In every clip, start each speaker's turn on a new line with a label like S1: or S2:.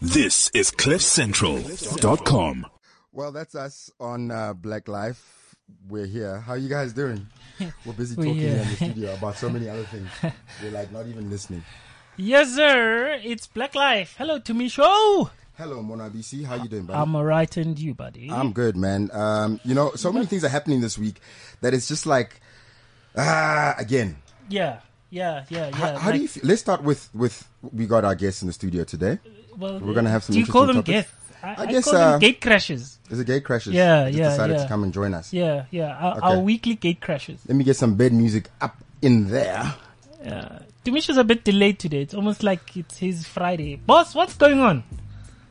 S1: This is CliffCentral.com.
S2: Well, that's us on uh, Black Life. We're here. How you guys doing? We're busy
S3: We're
S2: talking here
S3: here.
S2: in the studio about so many other things. We're like not even listening.
S3: Yes, sir. It's Black Life. Hello to me, show.
S2: Hello, Mona BC. How you doing, buddy?
S3: I'm alright, and you, buddy?
S2: I'm good, man. Um, you know, so many things are happening this week that it's just like, ah, again.
S3: yeah, yeah, yeah, yeah.
S2: How, how do you? Feel? Let's start with with we got our guests in the studio today.
S3: Well,
S2: we're gonna have some
S3: Do you call them
S2: interesting
S3: guests? I,
S2: I
S3: I
S2: guess,
S3: call
S2: uh,
S3: them gate crashes.
S2: Is it Gate Crashes?
S3: Yeah, yeah,
S2: Decided
S3: yeah.
S2: to come and join us.
S3: Yeah, yeah. Our,
S2: Okay.
S3: our weekly gate crashes.
S2: Let me get some bed music up in there.
S3: Yeah. Tumisho's a bit delayed today. It's almost like it's his Friday. Boss, what's going on?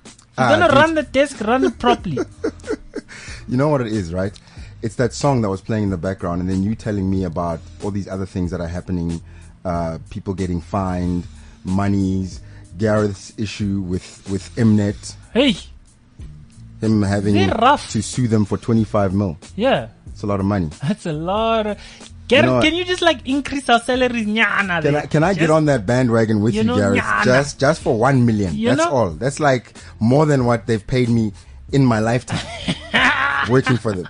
S3: You're
S2: Ah,
S3: gonna run the desk, run it properly.
S2: You know what it is, right? It's that song that was playing in the background, and then you telling me about all these other things that are happening. Uh, people getting fined, monies, Gareth's issue with with Mnet,
S3: hey,
S2: him having to sue them for twenty five mil.
S3: yeah,
S2: It's a lot of money.
S3: that's a lot. Of, Gareth,
S2: know
S3: can you just like increase our salaries? Nyana,
S2: Can? I can I get on that bandwagon with
S3: You
S2: you,
S3: know,
S2: Gareth?
S3: nyana.
S2: Just just for one million.
S3: You
S2: That's
S3: know?
S2: all. That's like more than what they've paid me in my lifetime working for the.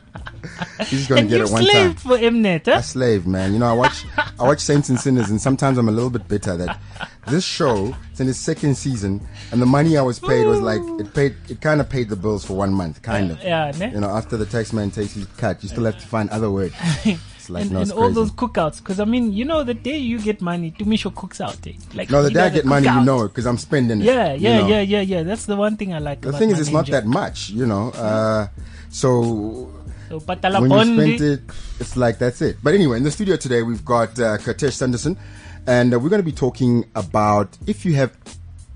S2: He's gonna
S3: And
S2: get it one time.
S3: for Mnet, huh?
S2: a slave, man. You know, I watch I watch Saints and Sinners, and sometimes I'm a little bit bitter that this show it's in its second season, and the money I was paid was like it paid it kind of paid the bills for one month, kind of.
S3: Yeah, ne?
S2: You know, after the tax man takes his cut, you still have to find other words. Like
S3: and, and all those cookouts. Because I mean, you know, the day you get money, Tumisho cooks out. Eh? Like
S2: no, the day I get money, you know it because I'm spending it.
S3: Yeah,
S2: you
S3: yeah,
S2: know.
S3: yeah, yeah, yeah. That's the one thing I like.
S2: The thing is, it's not that much, you know. Uh, so
S3: So,
S2: when you spent it, it's like that's it. But anyway, in the studio today, we've got uh, Katesh Sanderson, and uh, we're going to be talking about if you have,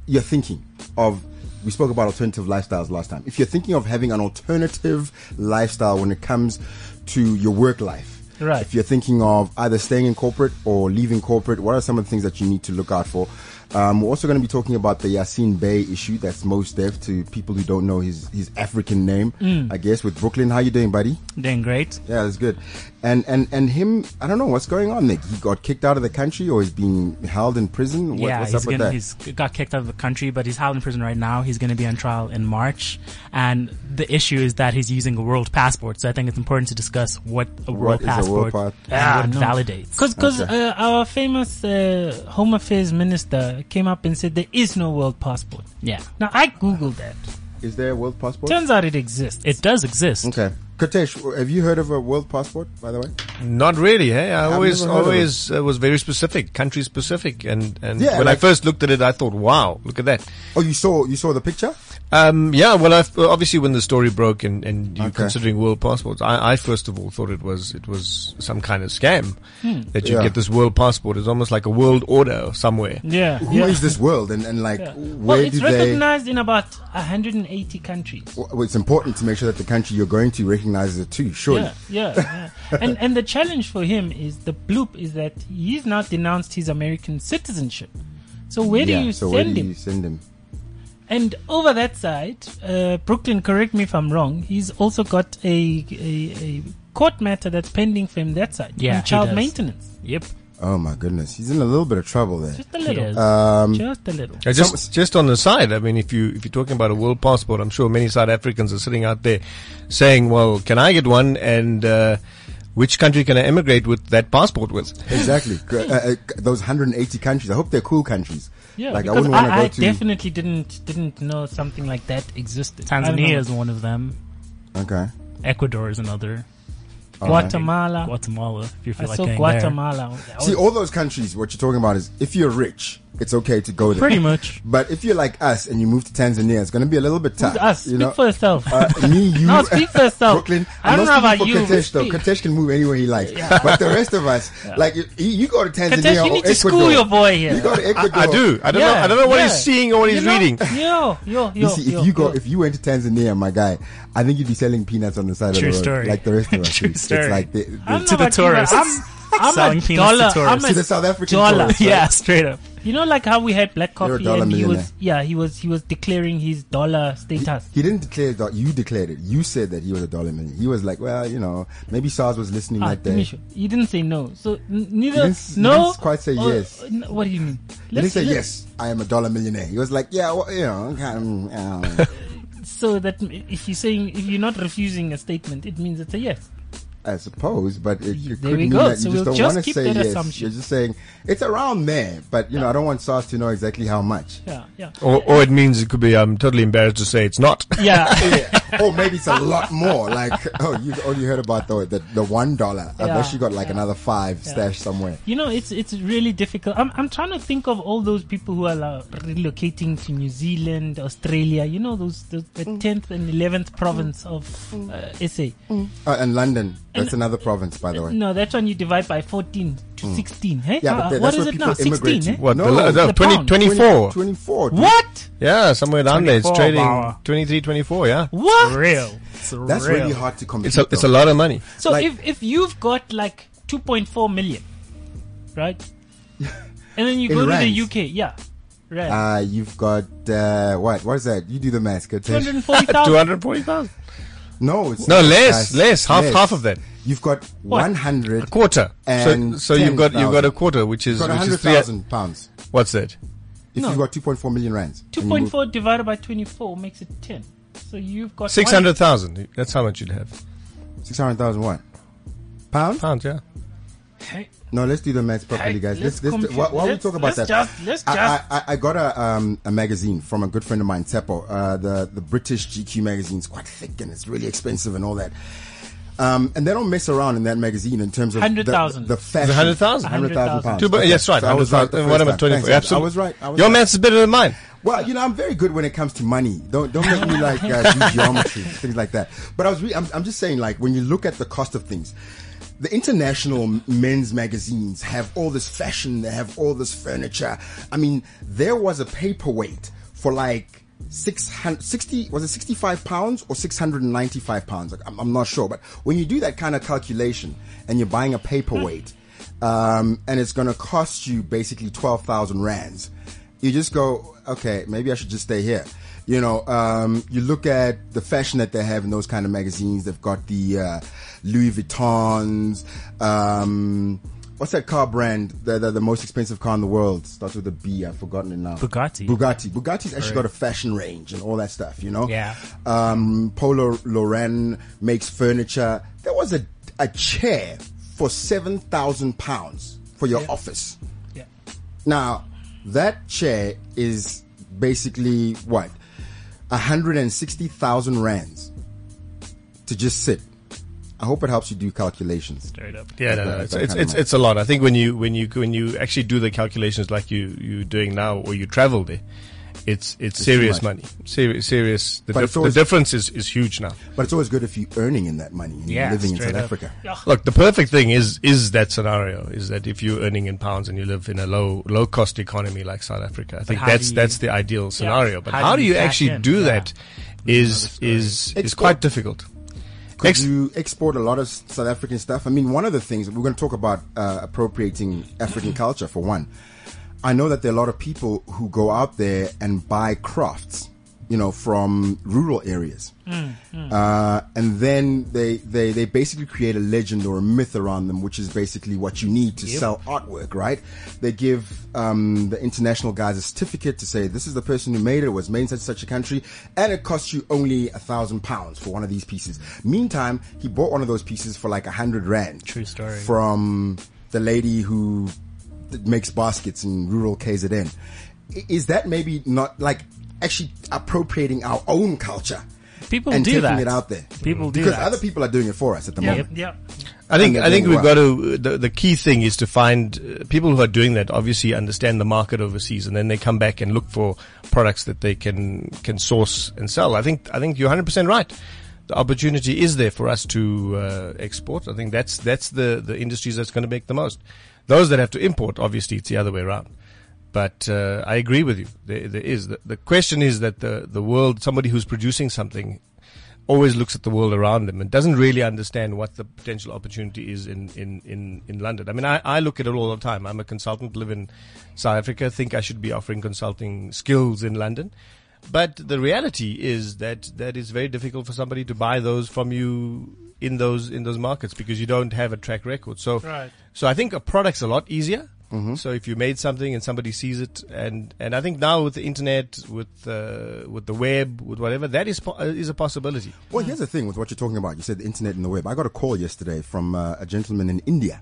S2: you're thinking of. We spoke about alternative lifestyles last time. If you're thinking of having an alternative lifestyle when it comes to your work life,
S3: Right.
S2: If you're thinking of either staying in corporate or leaving corporate, what are some of the things that you need to look out for? Um, we're also going to be talking about the Yasiin Bey issue. That's Mos Def to people who don't know his his African name.
S3: Mm.
S2: I guess with Brooklyn. How you doing, buddy?
S3: Doing great.
S2: Yeah, that's good. And and and him, I don't know what's going on. Nick, he got kicked out of the country, or he's being held in prison. What,
S4: yeah,
S2: what's
S4: he's
S2: up
S4: gonna
S2: that?
S4: he's got kicked out of the country, but he's held in prison right now. He's going to be on trial in March, and the issue is that he's using a world passport. So I think it's important to discuss what a world
S2: is a world
S4: passport
S2: pa-
S4: and
S3: Ah,
S4: what it
S3: no.
S4: validates.
S3: Because because
S2: Okay.
S3: uh, our famous uh, Home Affairs Minister came up and said there is no world passport.
S4: yeah,
S3: Now I googled that.
S2: Is there a world passport?
S3: Turns out it exists.
S4: it does exist.
S2: okay. Katesh, have you heard of a world passport, by the way?
S5: Not really. Hey, I always
S2: heard of
S5: always uh, was very specific, country specific, and and
S2: Yeah,
S5: when I first looked at it, I thought, wow, look at that.
S2: Oh, you saw you saw the picture?
S5: Um, yeah, well, I've, obviously when the story broke and, and you
S2: Okay.
S5: considering world passports, I, I first of all thought it was it was some kind of scam that you
S2: Yeah.
S5: get this world passport. It's almost like a world order somewhere.
S3: Yeah.
S2: Who is
S3: yeah.
S2: this world, and and like
S3: Yeah.
S2: where
S3: Well, it's
S2: do they?
S3: recognized in about 180 countries.
S2: Well, it's important to make sure that the country you're going to recognizes it too. Surely.
S3: Yeah, yeah, yeah. and and the challenge for him is the bloop is that he's now denounced his American citizenship. So where do you
S2: so
S3: send
S2: where do
S3: him?
S2: you send him?
S3: And over that side, uh, Brooklyn, correct me if I'm wrong. He's also got a a, a court matter that's pending for him that side.
S4: Yeah,
S3: on
S4: he
S3: child
S4: does.
S3: maintenance.
S4: Yep.
S2: Oh my goodness, he's in a little bit of trouble there.
S3: Just a little.
S2: Um,
S3: just a little.
S5: Uh, just just on the side, I mean, if you if you're talking about a world passport, I'm sure many South Africans are sitting out there saying, "Well, can I get one?" And uh, which country can I emigrate with that passport with?
S2: Exactly. Uh, uh, those 180 countries. I hope they're cool countries.
S3: Yeah,
S2: like I
S3: because
S2: wouldn't want to
S3: I,
S2: go
S3: I
S2: to.
S3: definitely didn't didn't know something like that existed.
S4: Tanzania is one of them.
S2: okay.
S4: Ecuador is another.
S3: Guatemala.
S4: Guatemala, if you
S3: I
S4: like
S3: saw
S4: going
S3: Guatemala.
S2: See, all those countries. What you're talking about is if you're rich, it's okay to go there.
S3: Pretty much.
S2: But if you're like us and you move to Tanzania, it's going to be a little bit tough.
S3: Who's us?
S2: You
S3: Speak
S2: know,
S3: for yourself.
S2: uh, me, you,
S3: No, speak for yourself.
S2: Brooklyn.
S3: I don't
S2: not
S3: know about you,
S2: for Katesh though. Katesh can move anywhere he likes. But the rest of us, like you, you go to Tanzania
S3: Katesh, you
S2: or
S3: need to
S2: Ecuador.
S3: school your boy here.
S2: You go to Ecuador.
S5: I do. I don't
S3: Yeah,
S5: know. I don't know what
S3: yeah.
S5: he's seeing or what he's
S3: You know?
S5: reading.
S3: Yo, yo, yo.
S2: You see,
S3: yo,
S2: if you go,
S3: yo.
S2: if you went to Tanzania, my guy, I think you'd be selling peanuts on the side
S4: True
S2: of the road,
S4: story.
S2: like the rest of us.
S4: True
S2: It's
S4: story.
S2: like the, the,
S4: to the
S3: about you, but
S4: tourists.
S3: I'm, I'm
S4: Selling
S3: a
S4: peanuts to
S3: dollar.
S4: tourists.
S3: I'm
S2: To
S3: a
S2: the South African
S3: dollar.
S2: tourists, right?
S4: yeah, straight up.
S3: You know, like how we had black
S2: You're a
S3: coffee,
S2: dollar
S3: and he was yeah, he was he was declaring his dollar status.
S2: He didn't declare that. You declared it. You said that he was a dollar million. He was like, well, you know, maybe SARS was listening
S3: Ah,
S2: that day.
S3: Tumisho, you didn't say no. So n- neither
S2: didn't s- you
S3: no.
S2: didn't quite say
S3: or-
S2: yes.
S3: n- what do you mean?
S2: He didn't say yes. I am a dollar millionaire. He was like, yeah, well, you know, um,
S3: So that if you're saying if you're not refusing a statement, it means it's a yes.
S2: I suppose, but it, it could mean
S3: go.
S2: that you
S3: So
S2: just
S3: we'll
S2: don't want to say yes.
S3: assumption.
S2: You're just saying it's around there, but you know, I don't want SARS to know exactly how much.
S3: Yeah, yeah,
S5: Or, or it means it could be, I'm totally embarrassed to say it's not.
S3: yeah. yeah.
S2: or maybe it's a lot more. Like, oh, you only heard about the the, the one dollar. I
S3: Yeah,
S2: bet you got like
S3: yeah.
S2: another five
S3: Yeah.
S2: stashed somewhere.
S3: You know, it's it's really difficult. I'm I'm trying to think of all those people who are uh, relocating to New Zealand, Australia. You know, those, those the
S2: Mm.
S3: tenth and eleventh province of uh, SA.
S2: Uh, and London, that's
S3: And-
S2: another province, by the way.
S3: No, that one you divide by fourteen to sixteen. Hey,
S2: Mm. Yeah, but
S3: Uh,
S2: that-
S3: what
S2: that's
S3: is it now?
S2: people immigrate
S3: Sixteen.
S2: to.
S3: Eh?
S5: What?
S2: No,
S5: the, the,
S3: the
S5: 20,
S3: pound.
S5: 24.
S2: 24.
S3: What?
S5: Yeah, somewhere down there. It's
S4: 24,
S5: trading
S4: wow.
S5: 23, 24, yeah.
S3: What?
S4: Real. It's
S2: That's
S4: real.
S2: really hard to compute.
S5: It's a, it's a lot of money.
S3: So
S2: Like-
S3: if if you've got like two point four million, right, and then you
S2: In
S3: go to the UK, yeah, right,
S2: Uh, you've got uh, what? What is that? You do the math. Good.
S3: two hundred forty thousand.
S5: 240,000.
S2: No, it's
S5: No,
S2: not,
S5: less,
S2: guys.
S5: less, half- half of that.
S2: You've got
S3: What?
S2: one hundred.
S5: Quarter. So,
S2: And
S5: so you've got, you've got a quarter, which is,
S2: Got a
S5: which is
S2: hundred
S5: three,
S2: thousand pounds.
S5: what's that?
S2: If
S3: No.
S2: you've got two point four million rands.
S3: Two point four divided by twenty four makes it ten. So you've got
S5: 600,000. That's how much you'd have.
S2: Six hundred thousand what? Pounds?
S5: Pounds, yeah.
S3: Hey,
S2: No, let's do the maths properly,
S3: Hey,
S2: guys.
S3: let's
S2: Let's, let's,
S3: compute-
S2: while, while we
S3: let's-
S2: talk about
S3: let's
S2: that,
S3: just- let's
S2: I,
S3: just-
S2: I, I got a um, a magazine from a good friend of mine, Teppo. Uh, the the British GQ magazine is quite thick and it's really expensive and all that. Um, and they don't mess around in that magazine in terms of
S3: 100,000.
S2: the fashion.
S5: 100,000?
S2: 100,000 pounds.
S5: Two,
S2: Okay.
S5: yes, right.
S2: So I was right the
S5: 100,000. What
S2: first
S5: am I,
S2: time.
S5: 24? Absolutely.
S2: I was right. I was
S5: Your
S2: right.
S5: maths is better than mine.
S2: Well, you know, I'm very good when it comes to money. Don't don't make me like uh, do geometry, things like that. But I was, re- I'm, I'm just saying, like when you look at the cost of things, the international men's magazines have all this fashion, they have all this furniture. I mean, there was a paperweight for like 600, 60, was it 65 pounds or 695 pounds? I'm, I'm not sure, but when you do that kind of calculation and you're buying a paperweight, um, and it's going to cost you basically 12,000 rands, you just go, okay, maybe I should just stay here. You know, um, you look at the fashion that they have in those kind of magazines. They've got the uh, Louis Vuittons. Um, what's that car brand? The, the the most expensive car in the world starts with a B. I've forgotten it now.
S4: Bugatti.
S2: Bugatti. Bugatti's actually got a fashion range and all that stuff. You know.
S4: Yeah.
S2: Um, Polo Lauren makes furniture. There was a a chair for seven thousand pounds for your office.
S3: yeah.
S2: Now, that chair is basically what? 160,000 rands to just sit. I hope it helps you do calculations.
S4: Straight up.
S5: Yeah, no,
S2: That-
S5: no, it's, it's, it's, it's a lot. I think when you, when you, when you actually do the calculations like you, you're doing now or you travel there, it's, it's, serious money. Serious, serious. The,
S2: But
S5: dif-
S2: always-
S5: the difference is, is huge now.
S2: But it's always good if you're earning in that money and
S4: Yeah,
S2: you're living in South
S4: up.
S2: Africa.
S5: Look, the perfect thing is is that scenario is that if you're earning in pounds and you live in a low low cost economy like South Africa, I think that's
S4: you-
S5: that's the ideal scenario. But
S4: How
S5: how,
S4: do
S5: do
S4: you
S5: you actually
S4: in?
S5: do
S4: Yeah.
S5: that is is is quite difficult.
S2: Could
S5: Ex-
S2: you export a lot of South African stuff? I mean, one of the things we're going to talk about uh, appropriating African culture for one. I know that there are a lot of people who go out there and buy crafts, you know, from rural areas, uh, and then they, they they basically create a legend or a myth around them, which is basically what you need to sell artwork, right? They give um, the international guys a certificate to say this is the person who made it, it was made in such such a country, and it costs you only a thousand pounds for one of these pieces. Meantime, he bought one of those pieces for like a hundred rand.
S4: True story.
S2: From the lady who th- makes baskets in rural KZN. Is that maybe not like actually appropriating our own culture
S4: People
S2: and
S4: do
S2: taking
S4: that.
S2: it out there?
S4: People do
S2: because
S4: that.
S2: other people are doing it for us at the
S3: Yeah,
S2: moment.
S3: yeah.
S5: I think I think we've got to the, the key thing is to find uh, people who are doing that obviously understand the market overseas and then they come back and look for products that they can can source and sell. I think I think you're 100% right. The opportunity is there for us to uh, export. I think that's that's the the industries that's going to make the most. Those that have to import, obviously, it's the other way around. But uh, I agree with you. There, there is the, the question is that the the world, somebody who's producing something always looks at the world around them and doesn't really understand what the potential opportunity is in, in, in, in London. I mean, I, I look at it all the time. I'm a consultant, live in South Africa, think I should be offering consulting skills in London. But the reality is that that it's very difficult for somebody to buy those from you in those in those markets because you don't have a track record. So,
S3: Right.
S5: so I think a product's a lot easier. So if you made something and somebody sees it, and and I think now with the internet, with uh, with the web, with whatever, that is po- uh, is a possibility.
S2: Well, here's the thing with what you're talking about. You said the internet and the web. I got a call yesterday from uh, a gentleman in India,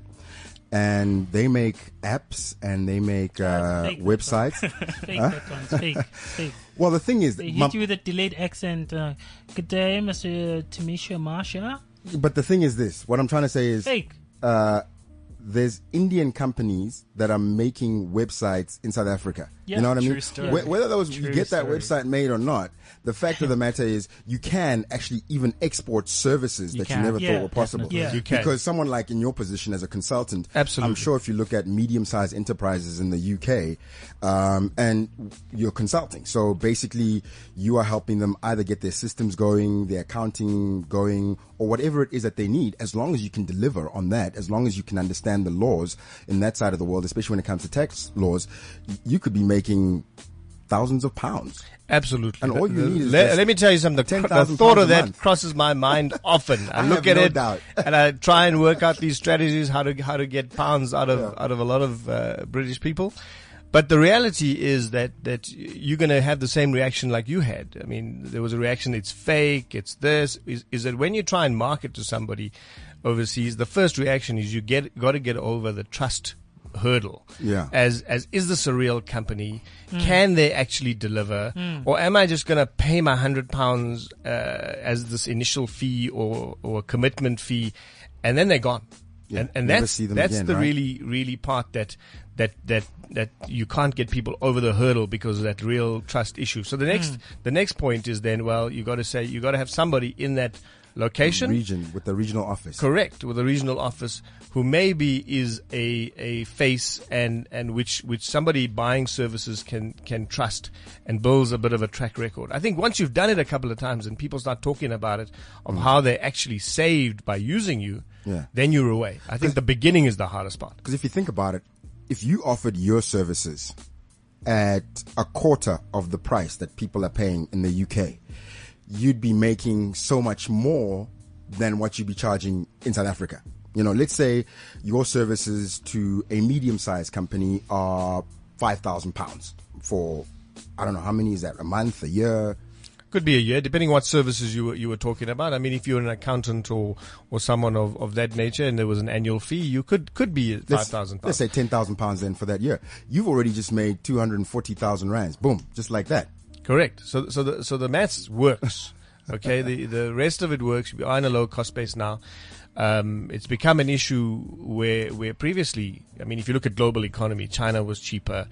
S2: and they make apps and they make uh, websites.
S3: Fake that one. Fake. Fake.
S2: well, the thing is,
S3: They
S2: my-
S3: hit you with a delayed accent. Uh, Good day, Mr. Tamisha Marsha.
S2: But the thing is this. What I'm trying to say is,
S3: Fake.
S2: uh, there's Indian companies that are making websites in South Africa.
S3: Yeah,
S2: you know what I mean?
S4: story.
S2: Wh- Whether those you get that
S4: story.
S2: website made or not, the fact of the matter is you can actually even export services that
S4: can.
S2: you never
S3: Yeah,
S2: thought were possible.
S3: Yeah.
S5: You can.
S2: Because someone like in your position as a consultant,
S5: Absolutely.
S2: I'm sure if you look at medium-sized enterprises in the UK, um, and you're consulting, so basically you are helping them either get their systems going, their accounting going, or whatever it is that they need. As long as you can deliver on that, as long as you can understand the laws in that side of the world, especially when it comes to tax laws, you could be making thousands of pounds.
S5: Absolutely.
S2: And all you need is
S5: let, let me tell you something. The, cr-
S2: 10,000
S5: the thought of that crosses my mind often. I,
S2: I
S5: look at
S2: no
S5: it and I try and work out these strategies how to how to get pounds out of out of a lot of uh, British people. But the reality is that that you're going to have the same reaction like you had. I mean, there was a reaction. It's fake. It's this. Is, is that when you try and market to somebody overseas, the first reaction is you get got to get over the trust hurdle.
S2: Yeah.
S5: As as is this a real company? Hmm. Can they actually deliver, hmm. or am I just going to pay my hundred pounds uh, as this initial fee or or commitment fee, and then they're gone?
S2: Yeah,
S5: and and that's that's
S2: again,
S5: the
S2: right?
S5: really really part that that that that you can't get people over the hurdle because of that real trust issue. So the next hmm. the next point is then well you got to say you got to have somebody in that location
S2: Region with the regional office.
S5: Correct, with the regional office who maybe is a, a face and, and which, which somebody buying services can, can trust and builds a bit of a track record. I think once you've done it a couple of times and people start talking about it, of mm. how they actually saved by using you,
S2: Yeah.
S5: then you're away. I think the beginning is the hardest part.
S2: Because if you think about it, if you offered your services at a quarter of the price that people are paying in the UK, you'd be making so much more than what you'd be charging in South Africa. You know, let's say your services to a medium sized company are five thousand pounds for I don't know how many is that a month, a year.
S5: Could be a year, depending what services you were, you were talking about. I mean, if you're an accountant or, or someone of, of that nature and there was an annual fee, you could, could be five
S2: Let's- Let's say ten thousand pounds then for that year. You've already just made two hundred and forty thousand rands. Boom, just like that.
S5: Correct. So, so the so the maths works. Okay. the the rest of it works. We are in a low cost base now. Um, it's become an issue where where previously, I mean, if you look at global economy, China was cheaper.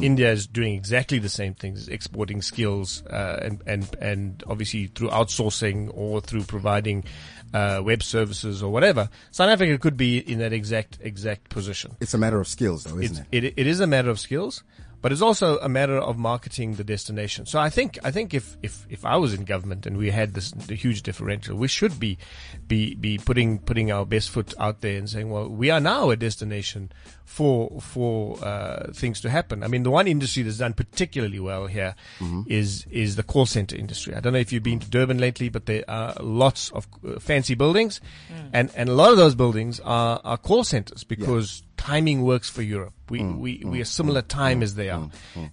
S5: India is doing exactly the same things, exporting skills, uh, and and and obviously through outsourcing or through providing uh, web services or whatever. South Africa could be in that exact exact position.
S2: It's a matter of skills, though, isn't
S5: It's,
S2: it?
S5: it, it is a matter of skills, but it's also a matter of marketing the destination. So I think I think if if, if I was in government and we had this huge differential, we should be be be putting putting our best foot out there and saying, well, we are now a destination for for uh, things to happen. I mean, the one industry that's done particularly well here is is the call center industry. I don't know if you've been to Durban lately, but there are lots of uh, fancy buildings, and and a lot of those buildings are are call centers because timing works for Europe. We we we are similar time as they are.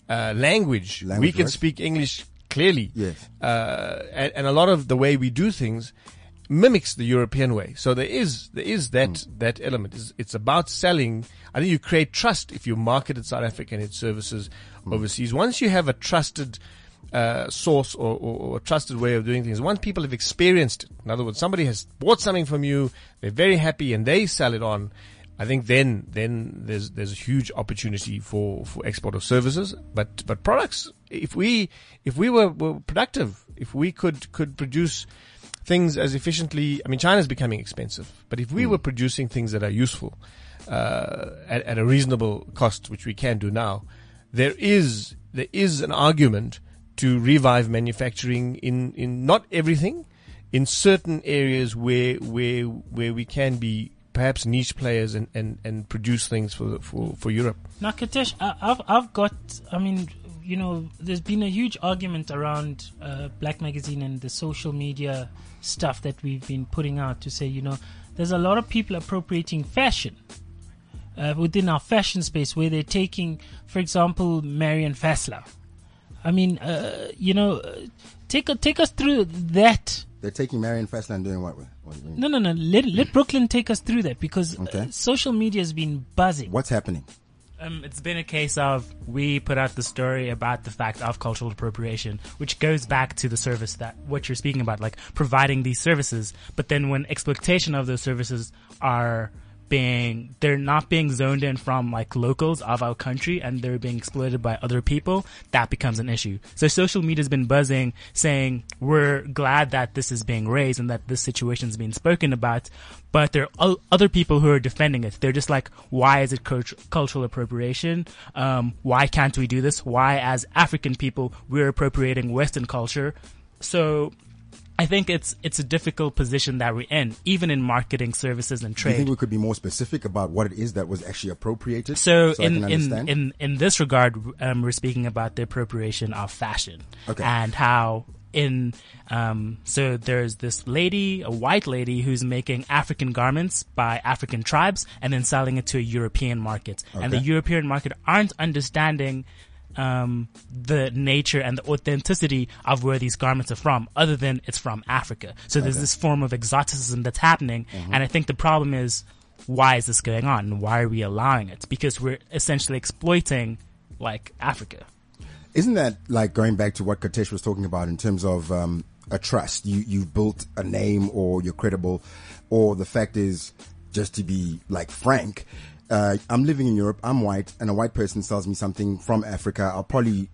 S5: Uh, language, we can
S2: works.
S5: speak English clearly.
S2: Yes.
S5: Uh, and, and a lot of the way we do things mimics the European way. So there is there is that that element. It's, it's about selling. I think you create trust if you market South Africa and its services overseas. Once you have a trusted uh, source or, or, or a trusted way of doing things, once people have experienced it, in other words, somebody has bought something from you, they're very happy, and they sell it on. I think then then there's there's a huge opportunity for, for export of services, but but products. If we if we were, were productive, if we could could produce things as efficiently. I mean, China's becoming expensive, but if we were producing things that are useful uh, at, at a reasonable cost, which we can do now, there is there is an argument to revive manufacturing in in not everything, in certain areas where where where we can be perhaps niche players and, and, and produce things for for for Europe.
S3: Now, Katesh, I've I've got. I mean, you know, there's been a huge argument around uh, Black Magazine and the social media stuff that we've been putting out to say, you know, there's a lot of people appropriating fashion. Uh, within our fashion space, where they're taking, for example, Marianne Fassler. I mean, uh, you know, uh, take take us through that
S2: They're taking Marianne Fassler and doing what? with- what do you mean?
S3: No, no, no. Let, let Brooklyn take us through that because uh, social media has been buzzing.
S2: What's happening?
S4: Um, it's been a case of we put out the story about the fact of cultural appropriation, which goes back to the service that what you're speaking about, like providing these services. But then when exploitation of those services are being, they're not being zoned in from like locals of our country and they're being exploited by other people, that becomes an issue. So social media's been buzzing saying we're glad that this is being raised and that this situation is being spoken about, but there are other people who are defending it. They're just like, why is it cult- cultural appropriation? Um, why can't we do this? Why, as African people, we're appropriating Western culture? So, I think it's it's a difficult position that we're in, even in marketing services and
S2: Do you think we could be more specific about what it is that was actually appropriated?
S4: So,
S2: I
S4: in, in, in in this regard, um, we're speaking about the appropriation of fashion
S2: Okay.
S4: and how in um, so there's this lady, a white lady, who's making African garments by African tribes and then selling it to a European market, and the European market aren't understanding um, the nature and the authenticity of where these garments are from, other than it's from Africa. So there's this form of exoticism that's happening,
S2: Mm-hmm.
S4: and I think the problem is why is this going on and why are we allowing it? Because we're essentially exploiting like Africa.
S2: Isn't that like going back to what Katesh was talking about in terms of um, a trust? You you've built a name, or you're credible, or the fact is, just to be like frank, uh, I'm living in Europe. I'm white, and a white person sells me something from Africa. I'll probably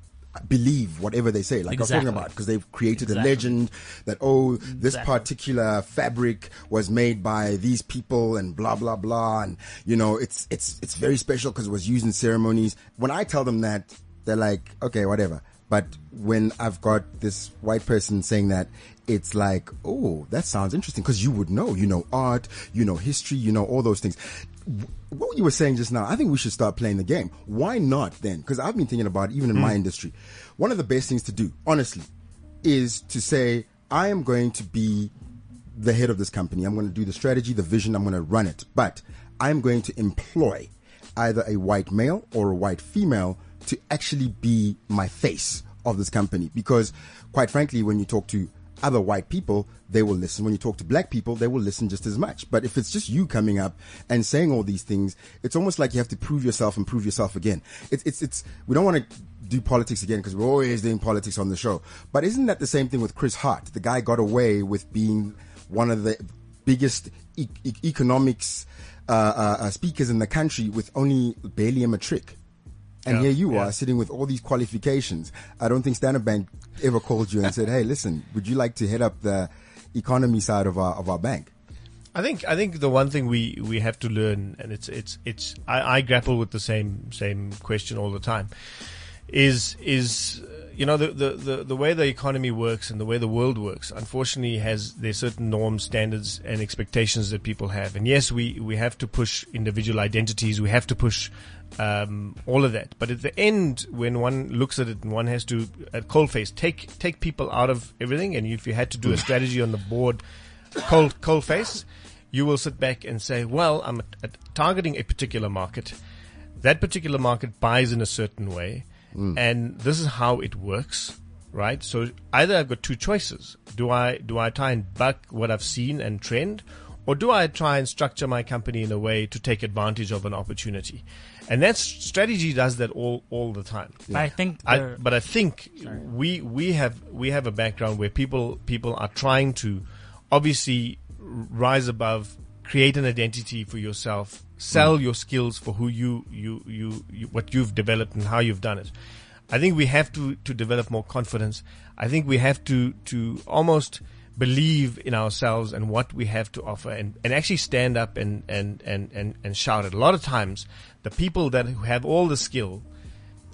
S2: believe whatever they say, like I was talking about, because they've created a legend that oh, this
S4: Exactly.
S2: particular fabric was made by these people and blah blah blah, and you know it's it's it's very special because it was used in ceremonies. When I tell them that, they're like, okay, whatever. But when I've got this white person saying that, it's like, oh, that sounds interesting because you would know, you know, art, you know, history, you know, all those things. What you were saying just now, I think we should start playing the game. Why not then? Because I've been thinking about it, even in my hmm. industry. One of the best things to do, honestly, is to say, I am going to be the head of this company. I'm going to do the strategy, the vision, I'm going to run it. But I'm going to employ either a white male or a white female to actually be my face of this company. Because quite frankly, when you talk to other white people, they will listen. When you talk to black people, they will listen just as much. But if it's just you coming up and saying all these things, it's almost like you have to prove yourself and prove yourself again. It's, it's, it's, we don't want to do politics again because we're always doing politics on the show. But isn't that the same thing with Chris Hart? The guy got away with being one of the biggest e- e- economics uh, uh, uh, speakers in the country with only barely a matric. And
S5: Yeah,
S2: here you
S5: yeah.
S2: are sitting with all these qualifications. I don't think Standard Bank ever called you and said, "Hey, listen, would you like to head up the economy side of our of our bank?"
S5: I think I think the one thing we, we have to learn, and it's it's it's I, I grapple with the same same question all the time, is is you know the, the, the, the way the economy works and the way the world works. Unfortunately, has there's certain norms, standards, and expectations that people have. And yes, we we have to push individual identities. We have to push um, all of that. But at the end, when one looks at it and one has to at coalface take take people out of everything, and if you had to do a strategy on the board, cold coalface, you will sit back and say, well, I'm targeting a particular market. That particular market buys in a certain way, Mm. and this is how it works, right? So either I've got two choices: do I do I try and buck what I've seen and trend, or do I try and structure my company in a way to take advantage of an opportunity? And that strategy does that all all the time.
S4: But I think
S5: I, but I think we we have we have a background where people people are trying to obviously rise above, create an identity for yourself, sell your skills for who you, you you you what you've developed and how you've done it. I think we have to to develop more confidence. I think we have to to almost believe in ourselves and what we have to offer and, and actually stand up and, and, and, and, and shout it. A lot of times the people that have all the skill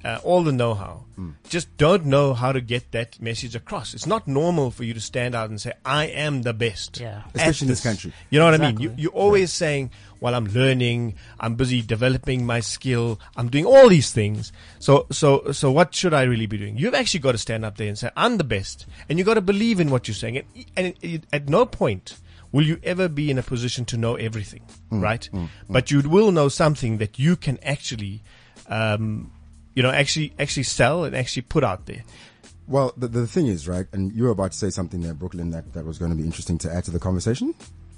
S5: uh, all the know-how, just don't know how to get that message across. It's not normal for you to stand out and say, "I am the best."
S3: Yeah.
S5: at
S2: Especially in this country.
S5: You know what I mean? You, you're always saying, "Well, I'm learning. I'm busy developing my skill. I'm doing all these things." So, so, so, what should I really be doing? You've actually got to stand up there and say, "I'm the best," and you've got to believe in what you're saying. And, and it, it, at no point will you ever be in a position to know everything, right? But you will know something that you can actually, um, you know, actually actually sell and actually put out there.
S2: Well, the, the thing is, right, and you were about to say something there, Brooklyn, that, that was going to be interesting to add to the conversation.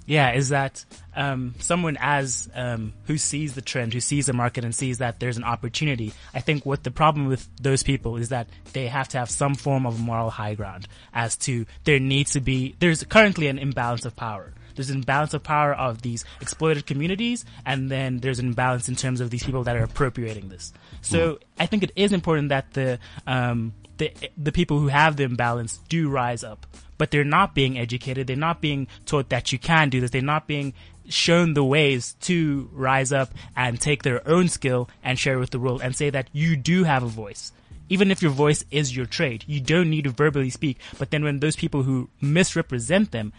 S4: Yeah, is that um, someone as um, who sees the trend, who sees the market, and sees that there's an opportunity. I think what the problem with those people is that they have to have some form of moral high ground as to there needs to be. There's currently an imbalance of power. There's an imbalance of power of these exploited communities, and then there's an imbalance in terms of these people that are appropriating this. So I think it is important that the um, the the people who have the imbalance do rise up, but they're not being educated. They're not being taught that you can do this. They're not being shown the ways to rise up and take their own skill and share it with the world and say that you do have a voice. Even if your voice is your trade, you don't need to verbally speak. But then when those people who misrepresent them,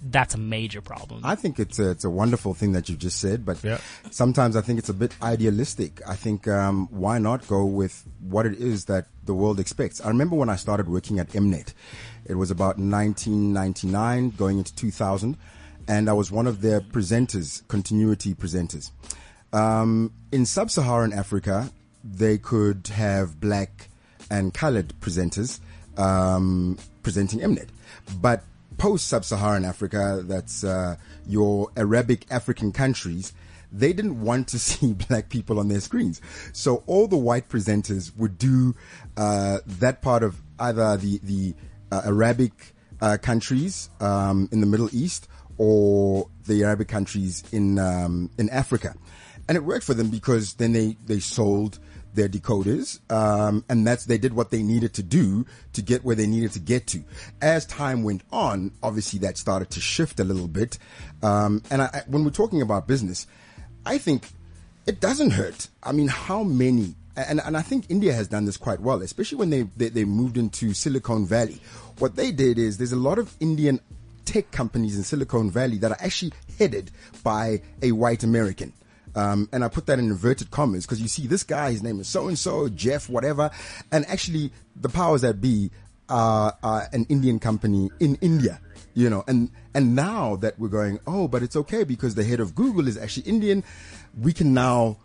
S4: that's a major problem.
S2: I think it's a, it's a wonderful thing that you've just said, but
S5: Yeah.
S2: sometimes I think it's a bit idealistic. I think um, why not go with what it is that the world expects? I remember when I started working at Mnet, it was about 1999, going into 2000, and I was one of their presenters, continuity presenters. Um, in sub-Saharan Africa, they could have black and colored presenters um, presenting Mnet, but post sub-Saharan Africa, that's uh, your Arabic African countries, they didn't want to see black people on their screens. So all the white presenters would do uh, that part of either the the uh, Arabic uh, countries um, in the Middle East or the Arabic countries in um, in Africa, and it worked for them because then they they sold their decoders, um, and that's they did what they needed to do to get where they needed to get to. As time went on, obviously that started to shift a little bit. Um, and I, when we're talking about business, I think it doesn't hurt. I mean, how many? And, and I think India has done this quite well, especially when they, they they moved into Silicon Valley. What they did is there's a lot of Indian tech companies in Silicon Valley that are actually headed by a white American. Um, and I put that in inverted commas because you see this guy, his name is so and so, Jeff, whatever. And actually, the powers that be are, are an Indian company in India, you know. And and now that we're going, oh, but it's okay because the head of Google is actually Indian. We can now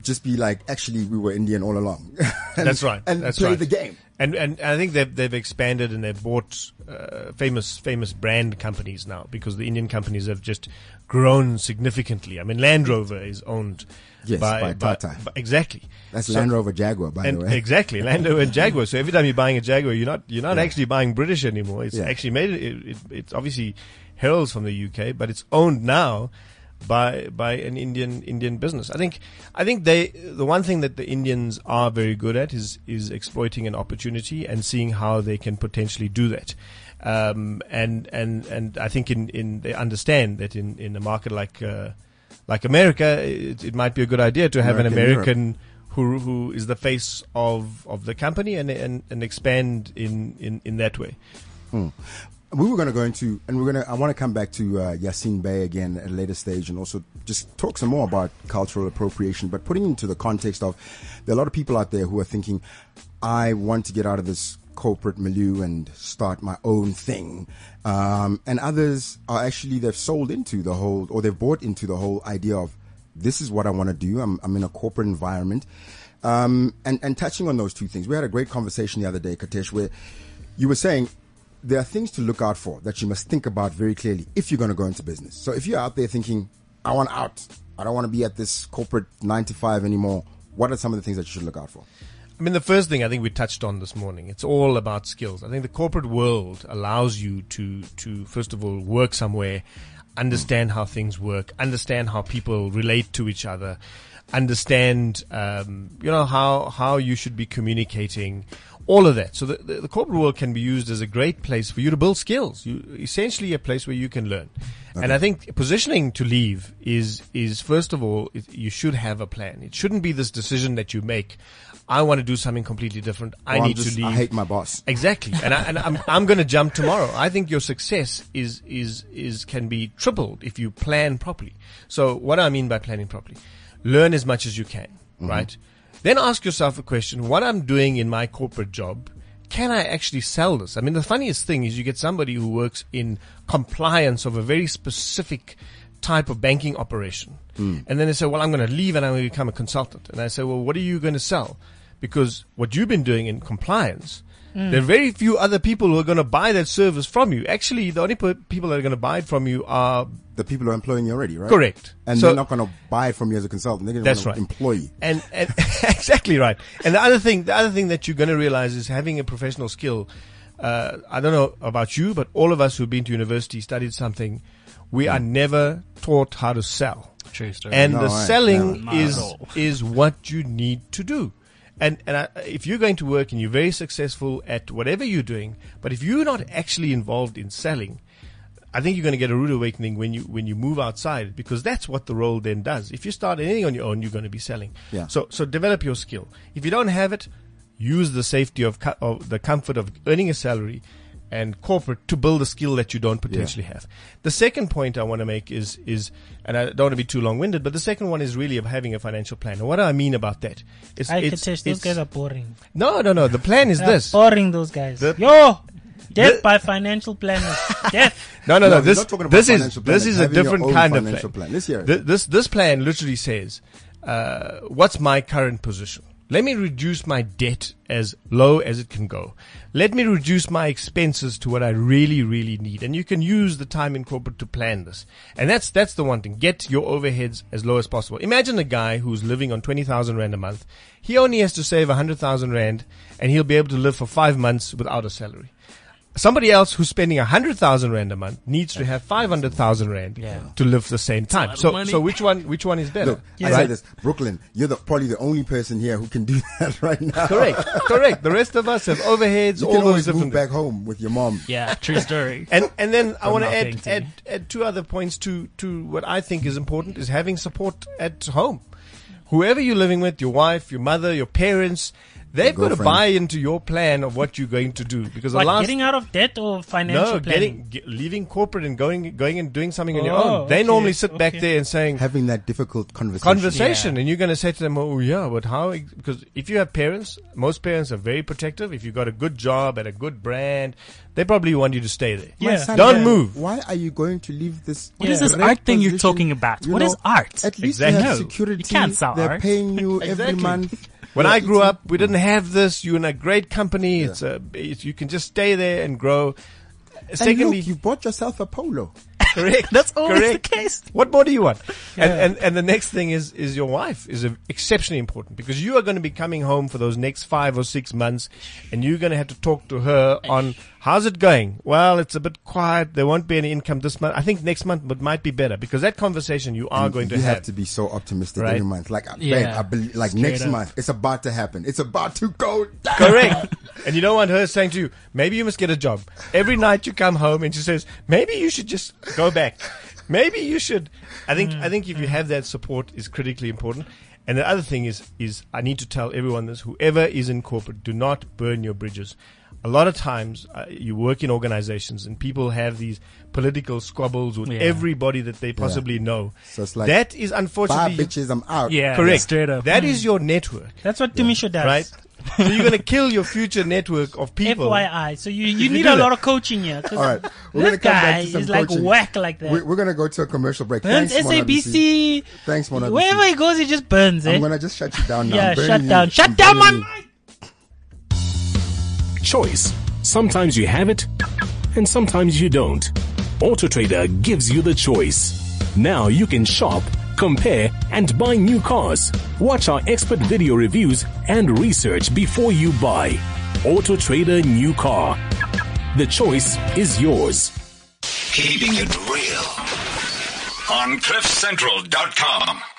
S2: just be like, actually, we were Indian all along. And-
S5: That's right.
S2: And
S5: That's
S2: play
S5: right.
S2: the game.
S5: And and I think they've they've expanded and they've bought uh, famous famous brand companies now because the Indian companies have just grown significantly. I mean, Land Rover is owned
S2: Yes, by Tata.
S5: by- exactly.
S2: That's
S5: So-
S2: Land Rover Jaguar, by the way.
S5: exactly Land Rover and Jaguar. So every time you're buying a Jaguar, you're not you're not
S2: Yeah.
S5: actually buying British anymore. It's
S2: Yeah.
S5: actually made it, it, It's obviously heralds from the UK, but it's owned now by by an Indian Indian business. I think I think they the one thing that the Indians are very good at is is exploiting an opportunity and seeing how they can potentially do that. Um, and and and I think in, in they understand that in, in a market like uh, like America, it, it might be a good idea to have an
S2: America Europe.
S5: American who who is the face of of the company and and, and expand in, in, in that way.
S2: we were going to go into, and we're going to, I want to come back to uh, Yasiin Bey again at a later stage and also just talk some more about cultural appropriation, but putting into the context of there are a lot of people out there who are thinking, I want to get out of this corporate milieu and start my own thing. Um, and others are actually, they've sold into the whole, or they've bought into the whole idea of this is what I want to do. I'm, I'm in a corporate environment. Um, and, and touching on those two things, we had a great conversation the other day, Katesh, where you were saying there are things to look out for that you must think about very clearly if you're going to go into business. So if you're out there thinking, I want out, I don't want to be at this corporate nine to five anymore, what are some of the things that you should look out for?
S5: I mean, the first thing I think we touched on this morning, it's all about skills. I think the corporate world allows you to, to first of all, work somewhere, understand how things work, understand how people relate to each other, understand, um, you know, how, how you should be communicating, all of that. So the, the, the corporate world can be used as a great place for you to build skills. You, essentially a place where you can learn. And I think positioning to leave is, is first of all, it, you should have a plan. It shouldn't be this decision that you make I want to do something completely different. I need
S2: just-
S5: to leave.
S2: I hate my boss.
S5: Exactly, and, I, and I'm I'm going to jump tomorrow. I think your success is is is can be tripled if you plan properly. So what do I mean by planning properly? Learn as much as you can, mm-hmm. right? Then ask yourself a question: What I'm doing in my corporate job, can I actually sell this? I mean, the funniest thing is you get somebody who works in compliance of a very specific type of banking operation, hmm. and then they say, "Well, I'm going to leave and I'm going to become a consultant." And I say, "Well, what are you going to sell?" Because what you've been doing in compliance there are very few other people who are going to buy that service from you. Actually, the only people that are going to buy it from you are
S2: The people who are employing you already, right?
S5: correct.
S2: And
S5: So-
S2: they're not going to buy it from you as a consultant. They're going
S5: That's
S2: to
S5: right.
S2: employ you.
S5: and, and exactly right. And the other thing, the other thing that you're going to realize is having a professional skill. Uh, I don't know about you, but all of us who've been to university, studied something, we are never taught how to sell.
S4: True story.
S5: And
S2: No,
S5: the
S2: right.
S5: selling
S4: Never. Not
S5: is is what you need to do. And and I, if you're going to work and you're very successful at whatever you're doing, but if you're not actually involved in selling, I think you're going to get a rude awakening when you when you move outside because that's what the role then does. If you start anything on your own, you're going to be selling.
S2: Yeah.
S5: So so develop your skill. If you don't have it, use the safety of, co- of the comfort of earning a salary and corporate to build a skill that you don't potentially have. The second point I want to make is is and I don't want to be too long winded, but the second one is really of having a financial plan. And what do I mean about that? It's,
S3: I
S5: it's-
S3: Katesh, those guys are boring.
S5: no, no, no. The plan is this.
S3: boring. Those guys.
S5: The-
S3: Yo, death by financial planners. death.
S5: No, no, no.
S2: No,
S5: This,
S2: about
S5: this is
S2: financial plan,
S5: this is a different kind of
S2: financial
S5: plan.
S2: plan. Let's.
S5: Th- This this plan literally says, uh, "What's my current position? Let me reduce my debt as low as it can go. Let me reduce my expenses to what I really, really need." And you can use the time in corporate to plan this. And that's that's the one thing. Get your overheads as low as possible. Imagine a guy who's living on twenty thousand rand a month. He only has to save hundred thousand rand, and he'll be able to live for five months without a salary. Somebody else who's spending a hundred thousand rand a month needs to have five hundred thousand rand
S4: Yeah.
S5: to live the same time. So, so which one, which one is better?
S2: Look, I
S5: Right?
S2: say this, Brooklyn, you're the, probably the only person here who can do that right now.
S5: Correct, correct. The rest of us have overheads,
S2: You
S5: all
S2: can
S5: those
S2: always
S5: different.
S2: move back home with your mom.
S4: yeah, true story.
S5: And and then I want to add,
S4: to
S5: add add two other points to to what I think is important is having support at home. Whoever you're living with, your wife, your mother, your parents, they've got to buy into your plan of what you're going to do because the
S3: What,
S5: last
S3: getting out of debt or financial
S5: no,
S3: planning?
S5: getting ge- leaving corporate and going going and doing something on your
S3: Oh,
S5: own. They
S3: okay,
S5: normally sit back there and saying
S2: Having that difficult conversation.
S5: conversation, and you're going to say to them, "Oh yeah, but how?" Because if you have parents, most parents are very protective. If you've got a good job at a good brand, they probably want you to stay there.
S3: Yeah.
S2: son,
S5: Don't
S2: yeah,
S5: move.
S2: Why are you going to leave this?
S3: What is
S4: this
S2: great
S4: art thing you're talking about?
S2: You
S4: What
S2: know,
S4: is art?
S2: At least
S5: Exactly.
S2: you
S5: No,
S2: have
S5: you
S2: security.
S4: can't sell
S2: They're
S4: art.
S2: paying you every month.
S5: When I grew up, we didn't mm. have this. You're in a great company. It's a, it's, you can just stay there and grow.
S2: And
S5: Secondly,
S2: look, you bought yourself a polo.
S5: correct.
S4: That's always
S5: correct.
S4: the case.
S5: What more do you want? And,
S3: Yeah.
S5: and and the next thing is is your wife is exceptionally important because you are going to be coming home for those next five or six months, and you're going to have to talk to her on how's it going. Well, it's a bit quiet. There won't be any income this month. I think next month would might be better because that conversation you are going to
S2: you
S5: have.
S2: have to be so optimistic
S5: Right.
S2: every month. Like, uh, babe, I believe, like
S4: Straight
S2: next
S4: up.
S2: month, it's about to happen. It's about to go down.
S5: Correct. and you don't want her saying to you, maybe you must get a job. Every night you come home and she says, maybe you should just go back. Maybe you should. I think, I think if you have that support is critically important. And the other thing is, is I need to tell everyone this, whoever is in corporate, do not burn your bridges. A lot of times uh, you work in organizations and people have these political squabbles with
S4: Yeah.
S5: everybody that they possibly know.
S2: So it's like,
S5: that is
S2: Bye,
S5: unfortunately
S2: bitches, I'm out.
S4: Yeah,
S5: correct.
S4: Straight up.
S5: That is your network
S3: That's what Tumisho does.
S5: right? so you're going to kill your future network of people.
S3: FYI. So you, you
S5: you
S3: need
S5: do
S3: a
S5: that.
S3: lot of coaching here.
S2: All right. We're
S3: this
S2: gonna back
S3: guy
S2: to some
S3: is like
S2: coaching.
S3: whack like that.
S2: We're, we're going to go to a commercial break.
S3: burns
S2: Thanks, Mona
S3: SABC.
S2: Thanks, Mona
S3: Wherever
S2: BC.
S3: he goes, he just burns, eh?
S2: I'm going to just shut you down now.
S3: yeah,
S2: I'm burning
S3: shut down.
S2: I'm
S3: Shut down my mic.
S1: Choice. Sometimes you have it, and sometimes you don't. AutoTrader gives you the choice. Now you can shop, compare, and buy new cars. Watch our expert video reviews and research before you buy. AutoTrader New Car. The choice is yours.
S6: Keeping it real on CliffCentral.com.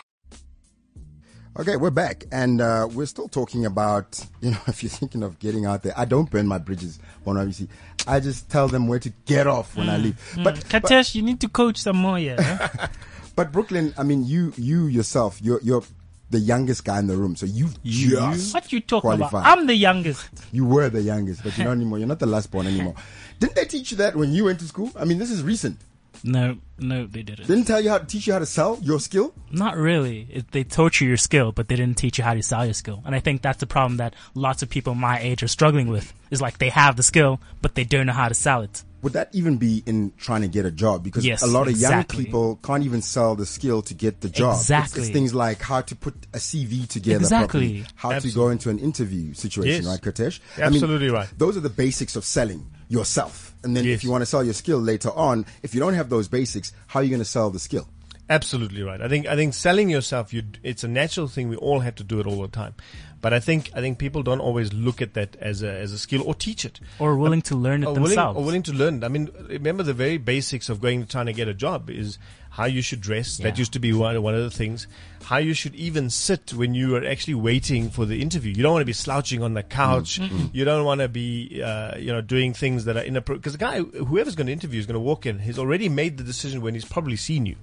S2: Okay, we're back, and uh, we're still talking about you know if you're thinking of getting out there, I don't burn my bridges. One obviously, I just tell them where to get off when I leave. But, but
S3: Katesh, you need to coach some more yeah.
S2: but Brooklyn, I mean, you you yourself, you're you're the youngest guy in the room. So you've just
S3: What you talking about? I'm the youngest.
S2: You were the youngest, but you're not anymore. You're not the last born anymore. Didn't they teach you that when you went to school? I mean, this is recent.
S4: No, no, they didn't.
S2: Didn't tell you how to teach you how to sell your skill.
S4: Not really. It, they taught you your skill, but they didn't teach you how to sell your skill. And I think that's the problem that lots of people my age are struggling with. Is like they have the skill, but they don't know how to sell it.
S2: Would that even be in trying to get a job? Because
S4: Yes,
S2: a lot of
S4: exactly.
S2: young people can't even sell the skill to get the job.
S4: Exactly.
S2: It's, things like how to put a CV together
S4: Exactly.
S2: properly, how to go into an interview situation,
S5: Yes.
S2: right, Katesh?
S5: Absolutely right.
S2: Those are the basics of selling yourself. And then
S5: Yes.
S2: if you want to sell your skill later on, if you don't have those basics, how are you going to sell the skill?
S5: Absolutely right. I think I think selling yourself, you it's a natural thing. We all have to do it all the time, but I think I think people don't always look at that as a as a skill or teach it.
S4: Or willing to learn it
S5: or willing,
S4: themselves.
S5: or willing to learn. I mean, remember the very basics of going to trying to get a job is how you should dress. That used to be one one of the things. How you should even sit when you are actually waiting for the interview. You don't want to be slouching on the couch. Mm. You don't want to be, uh, you know, doing things that are inappropriate. Because the guy, whoever's going to interview, is going to walk in. He's already made the decision when he's probably seen you.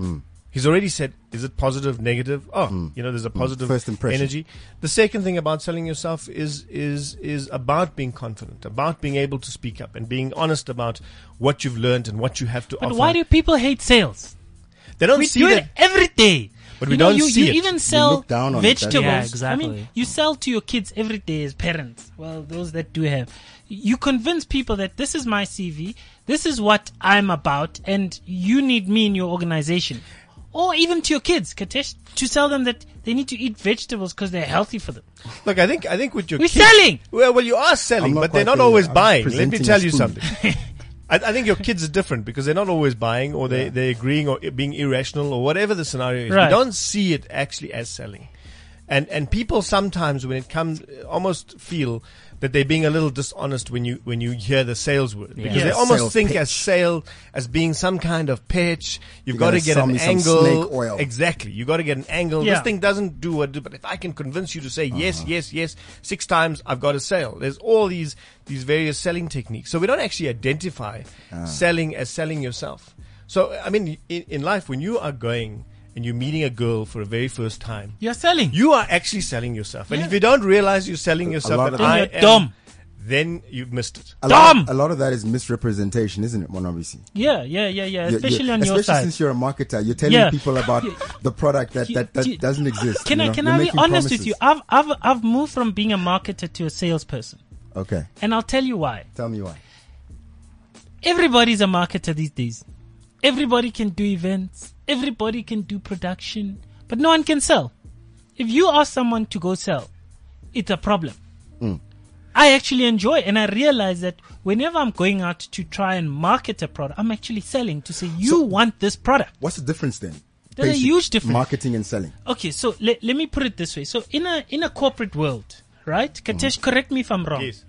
S5: Mm. He's already said, is it positive, negative? Oh, mm. you know, there's a positive
S2: First impression.
S5: energy. The second thing about selling yourself is is is about being confident, about being able to speak up and being honest about what you've learned and what you have to
S3: But
S5: offer.
S3: why do people hate sales?
S5: They don't
S3: we
S5: see
S3: do
S5: that?
S3: it every day.
S5: But we
S3: you know,
S5: don't
S3: you,
S5: see
S3: you
S5: it.
S3: even sell
S2: look down on
S3: vegetables.
S4: Yeah,
S3: I mean, you sell to your kids every day as parents. Well, those that do have. You convince people that this is my CV, this is what I'm about, and you need me in your organization. Or even to your kids, Katesh, to tell them that they need to eat vegetables because they're healthy for them.
S5: Look, I think I think with your
S3: We're
S5: kids,
S3: selling!
S5: Well, well, you are selling, but they're not always.
S2: I'm
S5: buying. Let me tell you something. I, I think your kids are different because they're not always buying or they, they're agreeing or being irrational or whatever the scenario is.
S3: Right.
S5: We don't see it actually as selling. And, and people sometimes when it comes, almost feel that they're being a little dishonest when you, when you hear the sales word. Because
S3: Yeah.
S5: they almost
S2: Sales
S5: think
S2: pitch.
S5: as sale, as being some kind of pitch. You've
S2: You
S5: got to
S2: gotta
S5: get an angle.
S2: oil.
S5: Exactly. You have got to get an angle.
S3: Yeah.
S5: This thing doesn't do what, but if I can convince you to say yes,
S2: Uh-huh.
S5: yes, yes, six times, I've got a sale. There's all these, these various selling techniques. So we don't actually identify
S2: Ah.
S5: selling as selling yourself. So, I mean, in, in life, when you are going and you're meeting a girl for the very first time,
S3: You're selling.
S5: you are actually selling yourself. And
S3: Yeah.
S5: if you don't realize you're selling yourself,
S2: lot
S5: and
S3: Then
S5: I
S3: you're
S5: am,
S3: dumb.
S5: then you've missed it.
S2: A lot,
S3: Dumb!
S2: a lot of that is misrepresentation, isn't it, Monobisi?
S3: yeah, yeah, yeah, yeah.
S2: You're-
S3: Especially
S2: you're-
S3: on your
S2: especially
S3: side.
S2: since you're a marketer, you're telling
S3: Yeah.
S2: people about the product that,
S3: you-
S2: that, that doesn't exist.
S3: Can
S2: you
S3: I can
S2: You're
S3: I be
S2: making
S3: honest with you? I've I've I've moved from being a marketer to a salesperson,
S2: Okay,
S3: and I'll tell you why.
S2: tell me why.
S3: Everybody's a marketer these days. Everybody can do events. Everybody can do production, but no one can sell. If you ask someone to go sell, it's a problem. Hmm. I actually enjoy and I realize that whenever I'm going out to try and market a product, I'm actually selling to say, you
S2: So-
S3: want this product.
S2: What's the difference then?
S3: There's a huge difference.
S2: Marketing and selling.
S3: Okay, so let, let me put it this way. So in a in a corporate world, right? Katesh, hmm. correct me if I'm wrong.
S5: Yes.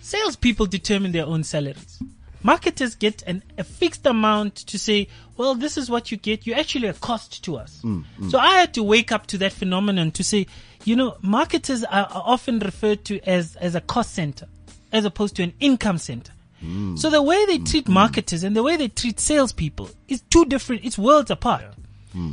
S3: Salespeople determine their own salaries. Marketers get an, a fixed amount to say, well, this is what you get. You're actually a cost to us. Mm, mm. So I had to wake up to that phenomenon to say, you know, marketers are, are often referred to as, as a cost center as opposed to an income center. Mm. So the way they treat marketers and the way they treat salespeople is two different, it's worlds apart.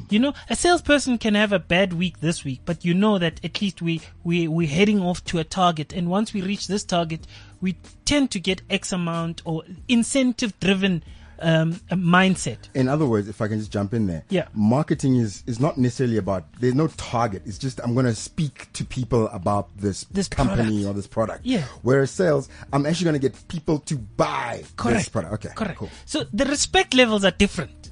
S3: You know, a salesperson can have a bad week this week, but you know that at least we, we, we're heading off to a target. And once we reach this target, we tend to get X amount or incentive driven, um, mindset.
S2: In other words, if I can just jump in there,
S3: Yeah.
S2: marketing is is not necessarily about. There's no target. It's just I'm going to speak to people about this,
S3: This
S2: company
S3: product.
S2: or this product.
S3: Yeah.
S2: Whereas sales, I'm actually going to get people to buy this
S3: Correct.
S2: product. Okay.
S3: Correct.
S2: Cool.
S3: So the respect levels are different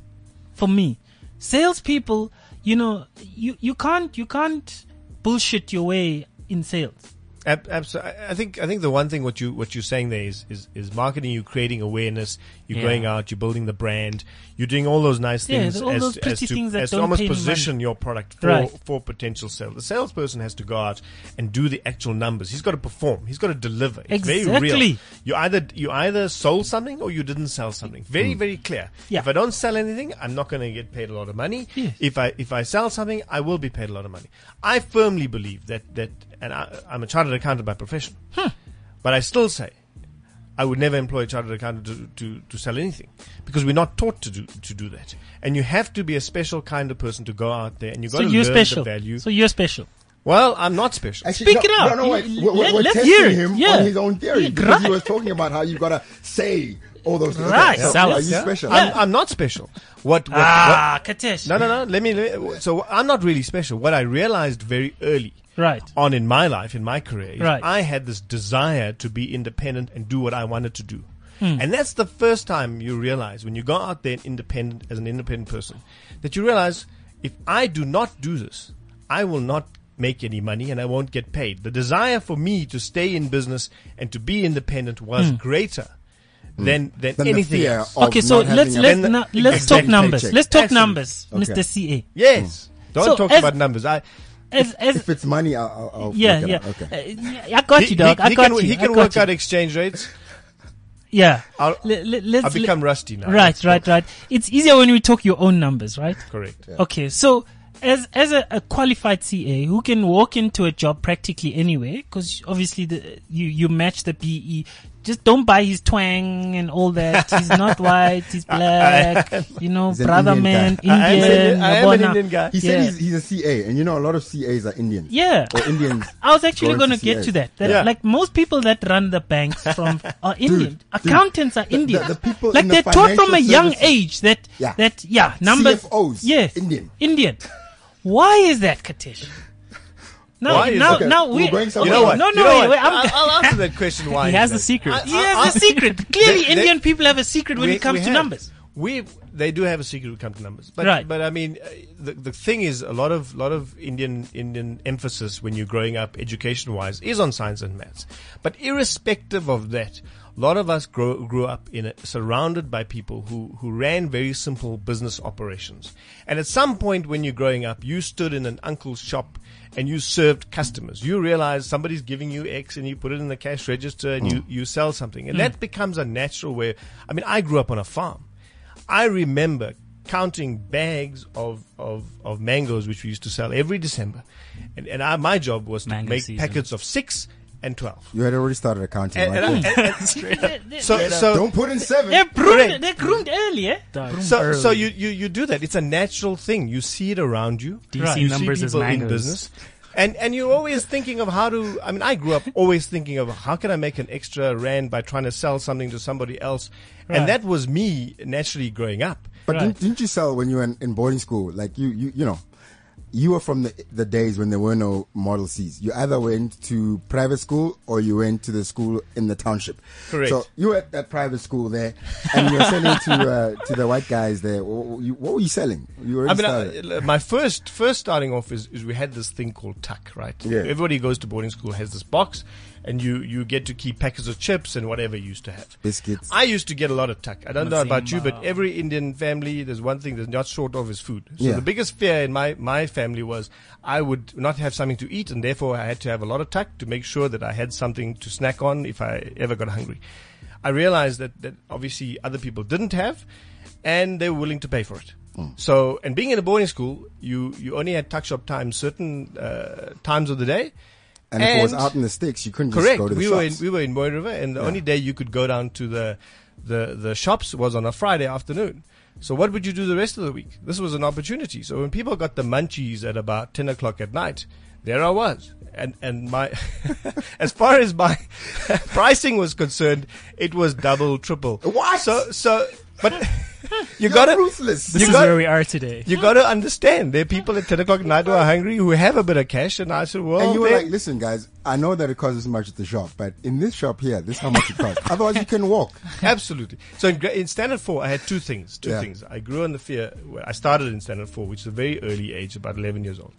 S3: for me. Salespeople, you know, you, you can't you can't bullshit your way in sales.
S5: Ab- abso- I think I think the one thing what you what you're saying there is is, is marketing. You're creating awareness. You're
S4: Yeah.
S5: going out. You're building the brand. You're doing all those nice
S3: Yeah,
S5: things
S3: all
S5: as,
S3: those
S5: as
S3: pretty
S5: to,
S3: things that
S5: as to
S3: don't
S5: almost position your product for
S3: Right.
S5: for potential sale. The salesperson has to go out and do the actual numbers. He's got to perform. He's got to deliver. It's very real.
S3: Exactly.
S5: You either you either sold something or you didn't sell something. Very hmm. very clear.
S3: Yeah.
S5: If I don't sell anything, I'm not going to get paid a lot of money.
S3: Yes.
S5: If I if I sell something, I will be paid a lot of money. I firmly believe that that, and I, I'm a chartered accountant by profession, but I still say I would never employ a chartered accountant to, to, to sell anything because we're not taught to do to do that. And you have to be a special kind of person to go out there and you got
S3: So
S5: to
S3: you're
S5: learn
S3: special.
S5: the value.
S3: So you're special.
S5: well, I'm not special.
S2: Actually,
S3: Speak
S2: no,
S3: it out.
S2: No, no, wait.
S3: You-
S2: We're, we're,
S3: let-
S2: we're
S3: let's
S2: testing
S3: hear
S2: him
S3: Yeah.
S2: on his own theory
S3: Yeah,
S2: because he was talking about how you've gotta say all those things.
S3: Right.
S2: So,
S3: Sell
S2: are
S3: it.
S2: you
S3: Yeah.
S2: special?
S5: I'm, I'm not special. What? what,
S3: Ah, Katesh.
S5: what no, no, no. Let me. Let me- So I'm not really special. What I realized very early
S3: Right.
S5: on in my life, in my career,
S3: Right.
S5: I had this desire to be independent and do what I wanted to do.
S3: Hmm.
S5: And that's the first time you realize when you go out there independent as an independent person that you realize if I do not do this, I will not make any money and I won't get paid. The desire for me to stay in business and to be independent was hmm. greater hmm. than than
S2: Then the
S5: anything
S2: fear
S5: else.
S3: Okay, so let's let's
S5: Then-
S3: now, let's
S5: Exactly.
S3: talk numbers.
S2: Paycheck.
S3: Let's talk
S5: Absolutely.
S3: numbers,
S2: Okay.
S3: Mr. CA.
S5: Yes. Hmm. Don't
S3: So
S5: talk about numbers. I
S3: As as
S2: If it's money, I'll, I'll, I'll
S3: yeah
S2: it
S3: yeah.
S2: out. Okay.
S3: Uh, I got
S5: he,
S3: you, dog.
S5: he-
S3: I
S5: he
S3: got
S5: can,
S3: you.
S5: He can work
S3: you.
S5: out exchange rates.
S3: Yeah.
S5: I'll,
S3: Let, let, let's
S5: I've become rusty now.
S3: right, right,
S5: go.
S3: right. It's easier when we talk your own numbers, right?
S5: Correct.
S3: Okay, so as as a, a qualified CA who can walk into a job practically anywhere, because obviously the you you match the BE. Just don't buy his twang and all that. He's not white. He's black. you know,
S2: He's
S3: brother
S2: Indian
S3: man,
S2: guy.
S5: I am an
S3: Indian.
S5: Indian- I am an. Indian guy.
S2: He said he's, he's a CA, and you know a lot of CAs are Indian.
S3: Yeah.
S2: Or Indians.
S3: I was actually
S2: going
S3: going
S2: to
S3: to get
S2: CAs.
S3: to that. that
S5: Yeah.
S3: Like most people that run the banks from are Indian. Accountants are Indian.
S2: the people
S3: like
S2: in
S3: they're taught from a
S2: financial
S3: young
S2: services.
S3: age that
S2: Yeah.
S3: that yeah numbers.
S2: CFOs,
S3: Yes,
S2: Indian.
S3: Indian. Why is that, Katesh? Now,
S5: Why is
S3: now,
S2: Okay,
S3: now
S2: we're
S3: we.
S2: going
S5: You know what?
S3: No,
S5: You
S3: no,
S5: know
S3: wait, wait, I'm-
S5: I'll, I'll answer that question. Why
S4: He has
S5: is
S4: the secret.
S5: I-
S3: He has
S5: I-
S3: a uh, uh, secret. Clearly,
S5: They- they-
S3: Indian people have a secret when
S5: we-
S3: it comes to
S5: have-
S3: numbers.
S5: We they do have a secret when it comes to numbers, but
S3: Right.
S5: but I mean uh, the the thing is a lot of lot of Indian Indian emphasis when you're growing up education wise is on science and maths, but irrespective of that. A lot of us grow, grew up in a, surrounded by people who, who ran very simple business operations. And at some point when you're growing up, you stood in an uncle's shop and you served customers. You realize somebody's giving you X and you put it in the cash register and you, hmm. you sell something. And hmm. that becomes a natural way. I mean, I grew up on a farm. I remember counting bags of, of, of mangoes, which we used to sell every December. And, and I, my job was to
S4: Mango
S5: make
S4: season.
S5: packets of six and 12.
S2: You had already started accounting,
S5: And,
S2: right?
S5: and I- and- and-
S3: They-
S5: so, so,
S2: Don't put in seven.
S3: They're groomed.
S5: Correct.
S3: They're groomed early, eh?
S5: so, so you, you, you do that. It's a natural thing. You see it around you.
S4: Do you
S3: Right.
S5: You
S4: numbers
S5: see
S4: as
S5: people in
S4: mangoes?
S5: business. And, and you're always thinking of how to, I mean, I grew up always thinking of how can I make an extra rand by trying to sell something to somebody else.
S3: Right.
S5: And that was me naturally growing up.
S2: But
S3: Right.
S2: didn't, didn't you sell when you were in, in boarding school? Like you, you, you know, you were from the the days when there were no Model Cs. You either went to private school or you went to the school in the township.
S5: Correct.
S2: So you were at that private school there, and you were selling to uh, to the white guys there. What, you, what were you selling? You
S5: were.
S2: I
S5: mean,
S2: started.
S5: uh, my first first starting off is, is we had this thing called tuck, right?
S2: Yeah.
S5: Everybody goes to boarding school has this box, and you you get to keep packets of chips and whatever you used to have.
S2: Biscuits.
S5: I used to get a lot of tuck. I don't know about you, but every Indian family, there's one thing that's not short of is food. So
S2: Yeah.
S5: the biggest fear in my, my family was I would not have something to eat, and therefore I had to have a lot of tuck to make sure that I had something to snack on if I ever got hungry. I realized that, that obviously other people didn't have, and they were willing to pay for it. So, and being in a boarding school, you, you only had tuck shop time certain uh, times of the day.
S2: And if it was out in the sticks, you couldn't just
S5: Correct.
S2: go to the
S5: we were in,
S2: shops.
S5: we were in Mooi River, and the only day you could go down to the the the shops was on a Friday afternoon. So what would you do the rest of the week? This was an opportunity. So when people got the munchies at about ten o'clock at night, there I was. And and my as far as my pricing was concerned, it was double, triple.
S2: What?
S5: So so but you
S2: You're
S5: gotta
S2: ruthless.
S4: This
S5: You
S4: is
S5: got-
S4: where we are today.
S5: you got to understand. There are people at ten o'clock at night who are hungry who have a bit of cash, and I said, "Well,
S2: and you were like, listen, guys, I know that it costs this much at the shop, but in this shop here, this is how much it costs. Otherwise, you can walk.
S5: Absolutely. So in, in Standard 4, I had two things. Two
S2: Yeah.
S5: things. I grew on the fear. Well, I started in Standard 4, which is a very early age, about 11 years old.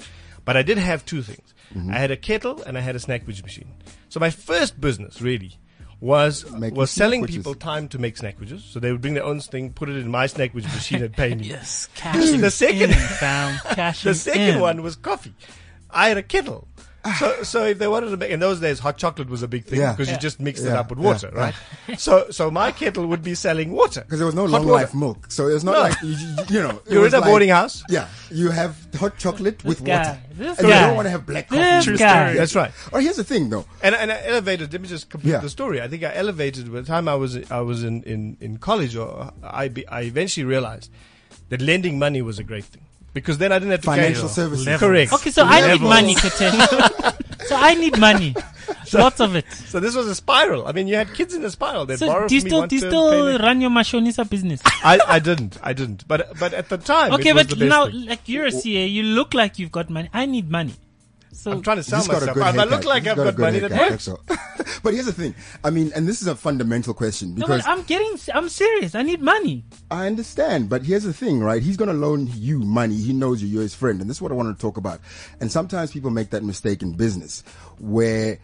S5: But I did have two things.
S2: Mm-hmm.
S5: I had a kettle and I had a snackwich machine. So my first business, really, was
S2: Making
S5: was selling
S2: snackwiches.
S5: people time to make snackwiches. So they would bring their own thing, put it in my snackwich machine and pay me.
S4: Yes, cashing
S5: The second-
S4: in, fam. Cashing
S5: The second
S4: in.
S5: one was coffee. I had a kettle. So, so if they wanted to make, in those days, hot chocolate was a big thing
S2: Yeah.
S5: because you just mixed it
S2: Yeah.
S5: up with
S2: Yeah.
S5: water, right? So, so my kettle would be selling water
S2: Because there was no
S5: Hot
S2: long
S5: water.
S2: life milk, so it's not
S5: No.
S2: like you, you, you know. it
S5: You're
S2: was
S5: in a
S2: like-
S5: boarding house.
S2: Yeah, you have hot chocolate with
S3: guy,
S2: water,
S3: this
S2: and you
S3: guy.
S2: don't want to have black coffee.
S3: This
S2: True
S3: guy.
S2: story.
S5: That's right.
S2: Or here's the thing, though.
S5: And, and I elevated. Let me just complete
S2: Yeah.
S5: the story. I think I elevated by the time I was I was in, in, in college, or I be, I eventually realized that lending money was a great thing because then I didn't have to
S2: Financial
S5: carry-
S2: services.
S5: Correct.
S3: Okay, so I need money, Katesh. so I need money. Lots of it.
S5: So this was a spiral. I mean, you had kids in a spiral. They
S3: So
S5: borrowed
S3: do you
S5: from me
S3: still do you still run your Mashonisa business?
S5: I, I didn't. I didn't. But but at the time,
S3: Okay,
S5: it was
S3: but
S5: the best
S3: now
S5: thing.
S3: like you're a CA, you look like you've got money. I need money. So
S5: I'm trying to sell
S2: He's got a
S5: myself.
S2: good
S5: I look like
S2: He's
S5: I've
S2: got a
S5: got
S2: good
S5: money, that works.
S2: that's but here's the thing. I mean, and this is a fundamental question
S3: no,
S2: because
S3: but I'm getting I'm serious. I need money.
S2: I understand, but here's the thing, right? He's going to loan you money. He knows you. You're his friend. And this is what I want to talk about. And sometimes people make that mistake in business where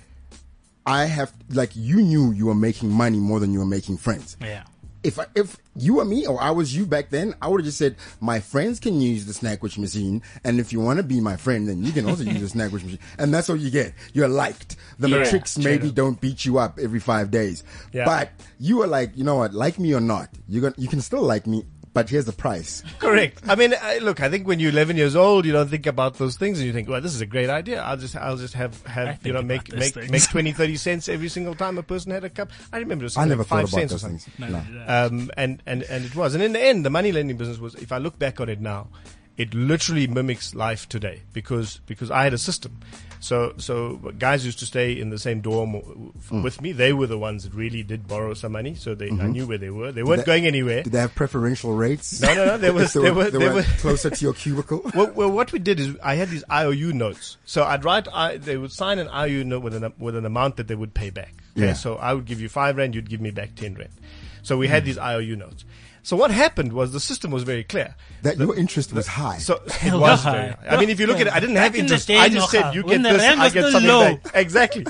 S2: I have, like, you knew you were making money more than you were making friends.
S3: Yeah.
S2: If I, if you were me or I was you back then, I would have just said, my friends can use the Snackwich machine. And if you want to be my friend, then you can also use the Snackwich machine. And that's all you get. You're liked. The
S5: Yeah,
S2: matrix maybe
S5: up.
S2: don't beat you up every five days.
S5: Yeah.
S2: But you are like, you know what, like me or not, you're gonna, you can still like me, but here's the price.
S5: Correct. I mean, I, look, I think when you're 11 years old, you don't think about those things, and you think, well, this is a great idea. I'll just, I'll just have, have, you know, make, make,
S4: things.
S5: make 20, 30 cents every single time a person had a cup. I remember it was
S2: I
S5: something
S2: never
S5: like
S2: thought
S5: five
S2: about
S5: cents or
S2: those
S5: something.
S2: things. No.
S5: Um, and, and, and it was. And in the end, the money lending business was, if I look back on it now, it literally mimics life today because, because I had a system. So, so guys used to stay in the same dorm
S2: Mm.
S5: with me. They were the ones that really did borrow some money. So they, I knew where they were. They weren't
S2: Mm-hmm. they-
S5: going anywhere.
S2: Did they have preferential rates?
S5: No, no, no. There was,
S2: they
S5: there
S2: were,
S5: were,
S2: they were
S5: were,
S2: closer to your cubicle.
S5: well, well, what we did is I had these IOU notes. So I'd write, I, they would sign an IOU note with an, with an amount that they would pay back. Okay?
S2: Yeah.
S5: So I would give you five rand, you'd give me back ten rand. So we had these IOU notes. So what happened was the system was very clear.
S2: that your interest was high.
S5: So it was very high. I mean, if you look at it, I didn't have
S3: Back in
S5: interest.
S3: day,
S5: I just said, you get
S3: the
S5: this, I get
S3: still
S5: something
S3: low.
S5: back. Exactly.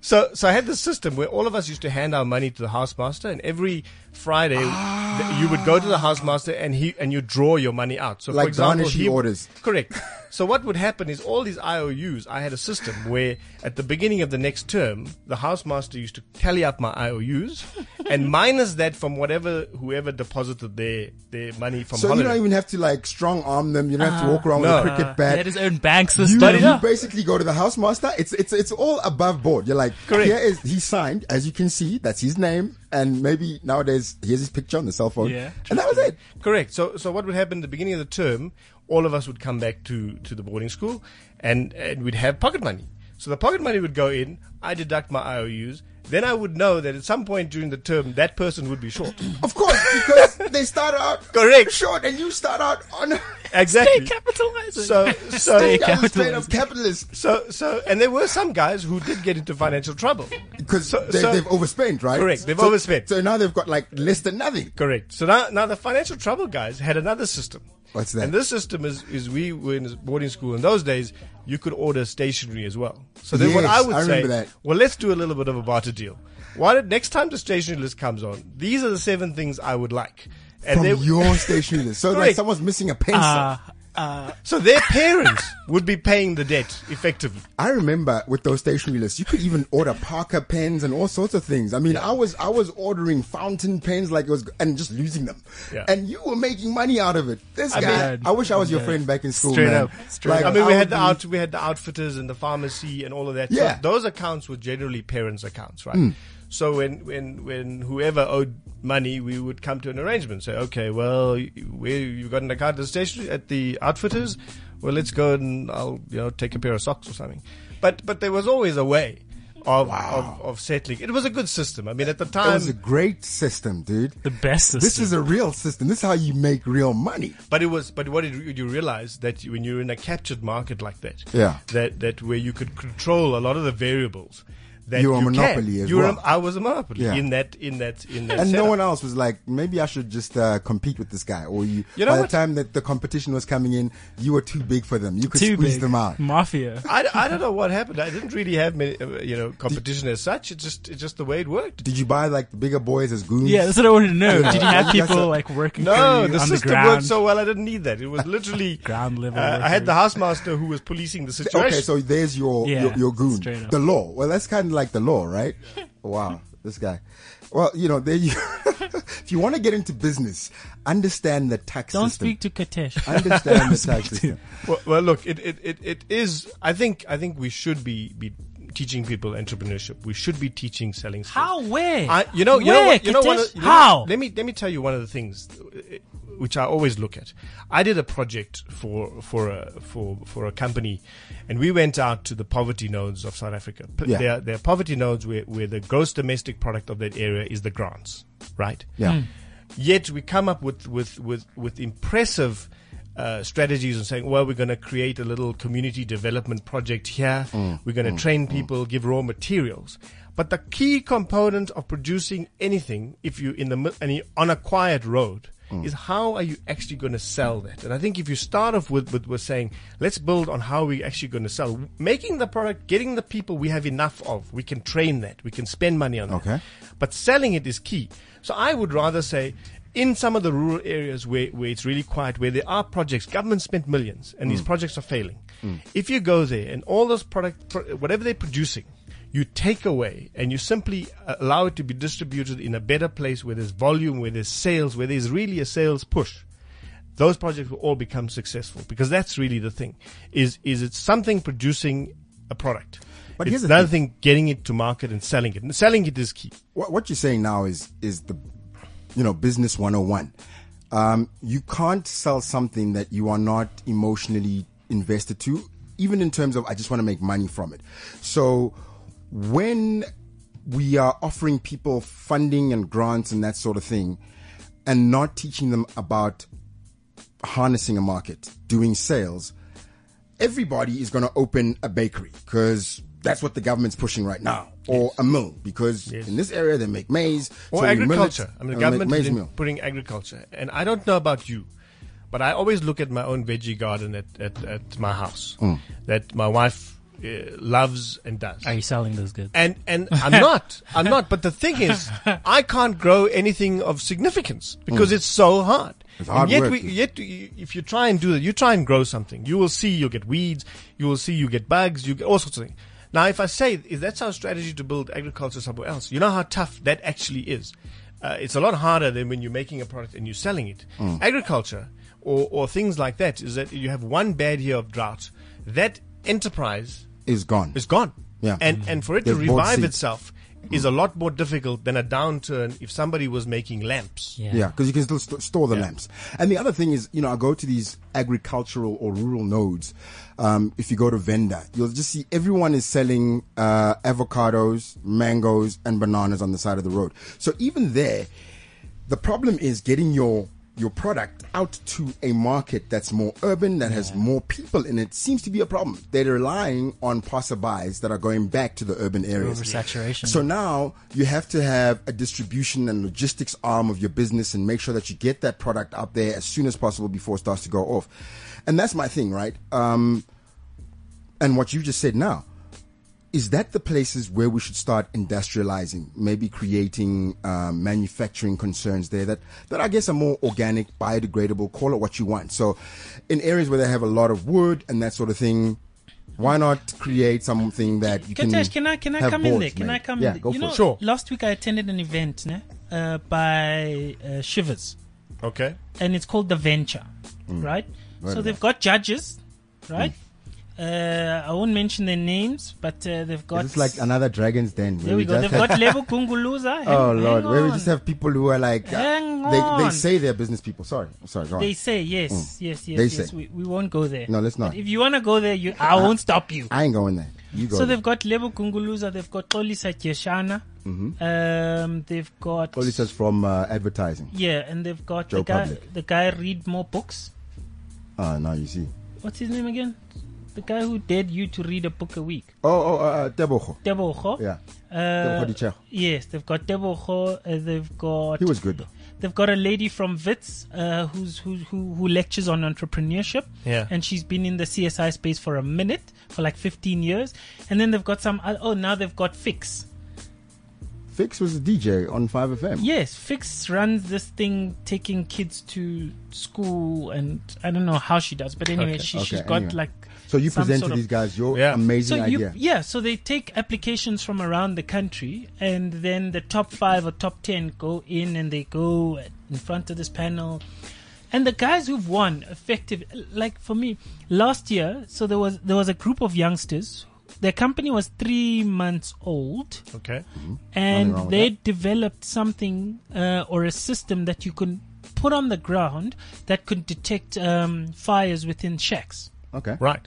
S5: So, so I had this system where all of us used to hand our money to the housemaster, and every Friday th- you would go to the housemaster and he and you draw your money out. So,
S2: Like
S5: for example,
S2: garnishing
S5: he,
S2: orders.
S5: Correct. So what would happen is all these IOUs, I had a system where at the beginning of the next term, the housemaster used to tally up my IOUs and minus that from whatever whoever deposited their their money from
S2: So you don't even have to like strong arm them. You don't have to walk around
S5: No.
S2: with a cricket
S4: He
S2: bat.
S4: had his own bank
S2: You,
S4: system.
S2: you basically go to the housemaster. It's it's it's all above board. You're like,
S5: Correct.
S2: here is he signed, as you can see, that's his name, and maybe nowadays here's his picture on the cell phone.
S4: Yeah,
S2: and that was it.
S5: Correct. So, so what would happen at the beginning of the term? All of us would come back to, to the boarding school, and, and we'd have pocket money. So the pocket money would go in. I deduct my IOUs. Then I would know that at some point during the term, that person would be short.
S2: Of course, because they start out
S5: Correct.
S2: short, and you start out on.
S5: Exactly.
S4: capitalizing.
S5: So, so,
S2: You guys are straight up capitalist
S5: so, so, and there were some guys who did get into financial trouble.
S2: because
S5: So-
S2: they,
S5: so-
S2: they've overspent, right?
S5: Correct, they've
S2: So-
S5: overspent.
S2: So now they've got like less than nothing.
S5: Correct. So now, now the financial trouble guys had another system.
S2: What's that?
S5: And this system is, is we were in boarding school in those days. You could order stationery as well. So then what I would
S2: I
S5: say,
S2: remember that.
S5: well, let's do a little bit of a barter deal. Why did next time the stationery list comes on? These are the seven things I would like. And
S2: From
S5: they,
S2: your stationery list. So like someone's missing a pencil.
S3: Uh,
S5: so their parents would be paying the debt effectively.
S2: I remember with those stationery lists, you could even order Parker pens and all sorts of things. I mean, I was I was ordering fountain pens like it was and just losing them,
S5: Yeah.
S2: and you were making money out of it. This
S5: I
S2: guy,
S5: mean-
S2: I wish I was your friend back in school,
S4: Straight
S2: man.
S4: up. Straight
S2: Like,
S5: I mean, we
S2: would
S5: had the out, we had the outfitters and the pharmacy and all of that. So
S2: Yeah.
S5: those accounts were generally parents' accounts, right?
S2: Mm.
S5: So when, when, when whoever owed money, we would come to an arrangement. Say, okay, well, you- where you've got an account at the station at the outfitters. Well, let's go and I'll, you know, take a pair of socks or something. But, but there was always a way of, of, of settling. It was a good system. I mean, at the time, It
S2: was a great system, dude.
S4: the best system.
S2: This is a real system. This is how you make real money.
S5: But it was, but what did you realize that when you're in a captured market like that,
S2: Yeah.
S5: that that where you could control a lot of the variables, that
S2: You were a monopoly
S5: can.
S2: as
S5: You were
S2: well.
S5: I was a monopoly
S2: Yeah.
S5: in that in that in that.
S2: and no one else was like, maybe I should just uh, compete with this guy. Or you,
S5: You know
S2: by
S5: what?
S2: the time that the competition was coming in, you were too big for them. You could
S4: Too
S2: squeeze
S4: big.
S2: them out.
S4: Mafia.
S5: I, I don't know what happened. I didn't really have many, uh, you know, competition as such. It's just it's just the way it worked.
S2: Did you buy like the bigger boys as goons?
S4: Yeah, that's what I wanted to know. Did you have people
S2: are-
S4: like working
S5: No,
S4: for you
S5: the
S4: on the
S5: system worked so well. I didn't need that. It was literally
S4: Ground level
S5: Uh, I had the housemaster who was policing the situation.
S2: Okay, so there's your
S4: Yeah,
S2: your, your goon, the law. Well, that's kind of like the law, right? wow, this guy. Well, you know, there you. if you want to get into business, understand the tax
S3: Don't
S2: system.
S3: speak to Katesh.
S2: understand the tax system.
S5: Well, well look, it, it, it, it is. I think I think we should be be teaching people entrepreneurship. We should be teaching selling. skills.
S3: How? Where?
S5: I, you know, you
S3: Where,
S5: know what? You know one
S3: Katesh?
S5: of- you know-
S3: How?
S5: Let me let me tell you one of the things which I always look at. I did a project for for a for for a company, and we went out to the poverty nodes of South Africa. P-
S2: Yeah.
S5: There, there are poverty nodes where, where the gross domestic product of that area is the grants, right?
S2: Yeah. Hmm.
S5: Yet we come up with with with with impressive. Uh, strategies and saying, well, we're going to create a little community development project here. Mm. we're going to mm. train mm. people, give raw materials. But the key component of producing anything, if you in the mi- any on a quiet road, Mm. is how are you actually going to sell that? And I think if you start off with, with, with saying, let's build on how we're actually going to sell, making the product, getting the people we have enough of, we can train that, we can spend money on that. But selling it is key. So I would rather say, in some of the rural areas where, where it's really quiet, where there are projects, government spent millions, and these mm. projects are failing. Mm. If you go there and all those product, whatever they're producing, you take away and you simply allow it to be distributed in a better place where there's volume, where there's sales, where there's really a sales push. Those projects will all become successful because that's really the thing. Is is it something producing a product?
S2: But
S5: it's
S2: here's the
S5: another thing getting it to market and selling it. And selling it is key.
S2: what, what you're saying now is is the you know business 101 um, you can't sell something that you are not emotionally invested to even in terms of i just want to make money from it so when we are offering people funding and grants and that sort of thing and not teaching them about harnessing a market doing sales everybody is going to open a bakery because that's what the government's pushing right now, or a mill because in this area they make maize
S5: or
S2: so
S5: agriculture. I mean, the government is in putting agriculture, and I don't know about you, but I always look at my own veggie garden at at, at my house.
S2: Mm.
S5: that my wife uh, loves and does.
S4: Are you selling those goods?
S5: and and I'm not, I'm not. But the thing is, I can't grow anything of significance because it's so hard.
S2: Mm. It's hard
S5: and yet,
S2: work,
S5: we, yet if you try and do that, you try and grow something, you will see you'll get weeds, you will see you get bugs, you get all sorts of things. Now, if I say if that's our strategy to build agriculture somewhere else, you know how tough that actually is. Uh, it's a lot harder than when you're making a product and you're selling it.
S2: Mm.
S5: Agriculture or, or things like that is that you have one bad year of drought. That enterprise
S2: is gone.
S5: is gone.
S2: Yeah.
S5: And and for it to
S2: They've bought
S5: revive itself is a lot more difficult than a downturn if somebody was making lamps.
S2: Yeah, because you can still st- store the lamps. And the other thing is, you know, I go to these agricultural or rural nodes. Um, if you go to Venda, you'll just see everyone is selling uh, avocados, mangoes, and bananas on the side of the road. So even there, the problem is getting your your product out to a market that's more urban, that has more people in it, seems to be a problem. They're relying on passerbys that are going back to the urban areas.
S4: Oversaturation.
S2: So now you have to have a distribution and logistics arm of your business and make sure that you get that product out there as soon as possible before it starts to go off. And that's my thing, right? Um, and what you just said now, is that the places where we should start industrializing, maybe creating um, manufacturing concerns there that, that I guess are more organic, biodegradable, call it what you want. So, in areas where they have a lot of wood and that sort of thing, why not create something that you can?
S3: Katesh, can I can I
S2: have
S3: come in there?
S2: boards
S3: Can I come
S2: yeah,
S3: in there?
S2: Go
S3: you
S2: for
S3: know,
S2: it.
S5: Sure.
S3: last week I attended an event ne, uh, by uh, Chivas,
S5: Okay.
S3: and it's called The Venture,
S2: Mm.
S3: right?
S2: Right
S3: so they've got judges, right? Uh, I won't mention their names, but uh, they've got.
S2: It's like another dragon's den.
S3: there we go. They've got Lebo Gunguluza.
S2: Oh Lord,
S3: hang
S2: where we just have people who are like uh,
S3: Hang
S2: they they
S3: on.
S2: say they're business people. Sorry, sorry, go on.
S3: They say yes, yes, yes,
S2: They
S3: yes.
S2: say.
S3: We, we won't go there.
S2: No, let's not.
S3: But if you want to go there, you I won't stop you.
S2: I ain't going there. You go.
S3: So
S2: there.
S3: they've got Lebo Gunguluza, they've got Tolisa Kyeshana, um, they've got
S2: All says from uh, advertising.
S3: yeah, and they've got
S2: Joe
S3: the guy,
S2: Public.
S3: the guy read more books.
S2: Ah, now you see.
S3: What's his name again? The guy who dared you to read a book a week.
S2: Oh, oh, uh, Tebogo.
S3: Tebogo.
S2: Yeah.
S3: Uh,
S2: Tebogo
S3: yes, they've got Tebogo. Uh, they've got.
S2: He was good though.
S3: They've got a lady from Wits uh, who's who, who who lectures on entrepreneurship.
S5: Yeah.
S3: And she's been in the CSI space for a minute, for like 15 years. And then they've got some. oth- Oh, now they've got Fix.
S2: Fix was a DJ on 5FM.
S3: Yes, Fix runs this thing taking kids to school, and I don't know how she does, but anyway,
S5: Okay.
S3: she,
S2: Okay,
S3: she's got
S2: anyway.
S3: like.
S2: So you
S3: some
S2: present
S3: sort
S2: to
S3: of-
S2: these guys your
S5: Yeah.
S2: amazing
S3: So you,
S2: idea.
S3: yeah, so they take applications from around the country, and then the top five or top ten go in, and they go in front of this panel, and the guys who've won, effective, like for me, last year, so there was there was a group of youngsters. Their company was three months old,
S5: Okay.
S2: Nothing wrong
S3: and they
S2: that.
S3: developed something uh, or a system that you can put on the ground that could detect um, fires within shacks.
S2: Okay.
S5: Right.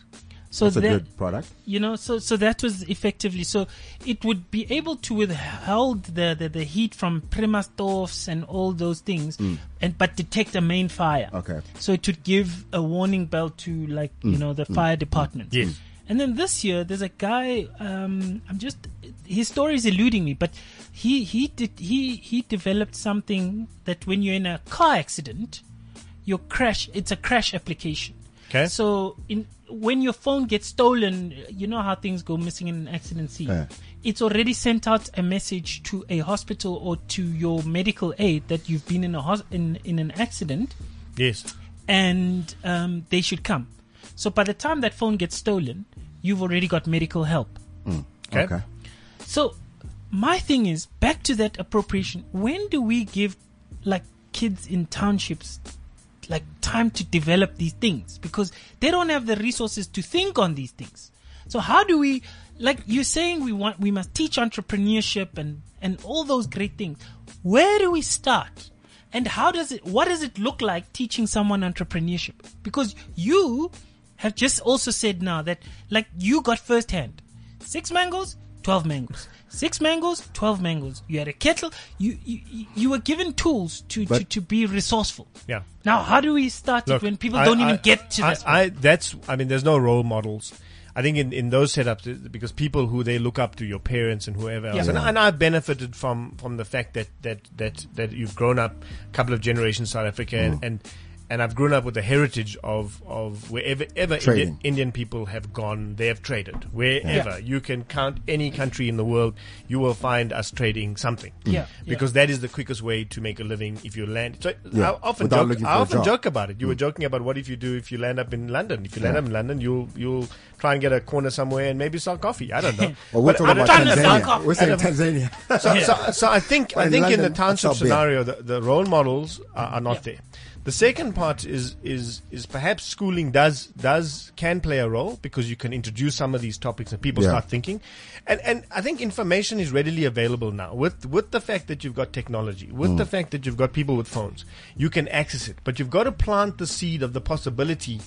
S3: So
S2: That's a
S3: that
S2: good product.
S3: you know, so so that was effectively so it would be able to withhold the the, the heat from primastovs and all those things, and but detect a main fire.
S2: Mm. Okay.
S3: So it would give a warning bell to like you know the fire department.
S5: Yes.
S3: And then this year, there's a guy. Um, I'm just his story is eluding me, but he he did he he developed something that when you're in a car accident, your crash. It's a crash application.
S5: Okay.
S3: So in when your phone gets stolen, you know how things go missing in an accident scene.
S2: Yeah.
S3: It's already sent out a message to a hospital or to your medical aid that you've been in a hos- in in an accident
S5: Yes.
S3: and um, they should come. So by the time that phone gets stolen, you've already got medical help.
S5: Okay.
S2: Okay.
S3: So my thing is back to that appropriation. When do we give like kids in townships like time to develop these things because they don't have the resources to think on these things. So how do we like you're saying we want we must teach entrepreneurship and and all those great things. Where do we start? And how does it what does it look like teaching someone entrepreneurship? Because you have just also said now that like you got first hand. Six mangoes, 12 mangoes. Six mangoes, 12 mangoes. You had a kettle. You you, you- you were given tools to, to,
S2: But-
S3: to be resourceful.
S5: Yeah.
S3: Now, how do we start
S5: Look,
S3: it when people
S5: I-
S3: don't even get to
S5: I,
S3: this?
S5: I, that's, I mean, there's no role models. I think in, in those setups, uh, because people who they look up to your parents and whoever else,
S3: Yeah.
S5: and, and I've benefited from, from the fact that, that, that, that you've grown up a couple of generations South Africa and, and, and I've grown up with the heritage of, of wherever ever
S2: Trading.
S5: Indian, Indian people have gone, they have traded. Wherever you can count any country in the world, you will find us trading something. Mm.
S3: Yeah,
S5: Because that is the quickest way to make a living if you land. So
S2: Yeah,
S5: I often
S2: without
S5: joke, I often joke about it. You were mm. joking about what if you do if you land up in London. If you land
S2: Yeah.
S5: up in London, you'll you'll try and get a corner somewhere and maybe sell coffee. I don't know.
S2: Well, we're
S5: But
S2: talking about
S5: don't-
S3: to sell
S2: Tanzania.
S3: coffee.
S2: We're saying Tanzania.
S5: so, so, so I think I
S2: in
S5: think in the
S2: London,
S5: township
S2: that's our beer.
S5: scenario, the, the role models are, are not
S3: Yeah.
S5: there. The second part is is is perhaps schooling does does can play a role because you can introduce some of these topics and people
S2: Yeah.
S5: start thinking, and and I think information is readily available now with with the fact that you've got technology, with
S2: Mm.
S5: the fact that you've got people with phones, you can access it, but you've got to plant the seed of the possibility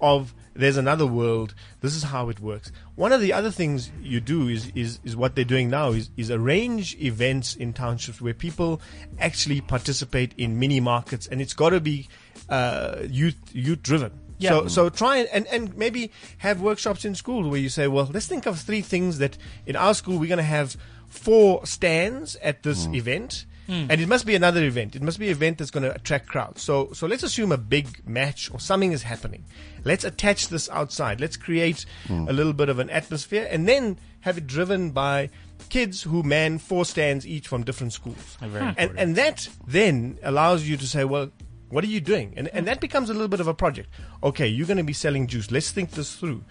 S5: of there's another world. This is how it works. One of the other things you do is is, is what they're doing now is, is arrange events in townships where people actually participate in mini markets, and it's got to be uh, youth youth driven.
S3: Yeah.
S5: So so try and, and and maybe have workshops in school where you say, well, let's think of three things that in our school we're going to have four stands at this event. And it must be another event. It must be an event that's going to attract crowds. So, so let's assume a big match or something is happening. Let's attach this outside. Let's create hmm. a little bit of an atmosphere, and then have it driven by kids who man four stands each from different schools. And and that then allows you to say, well, what are you doing? And and that becomes a little bit of a project. Okay, you're going to be selling juice. Let's think this through.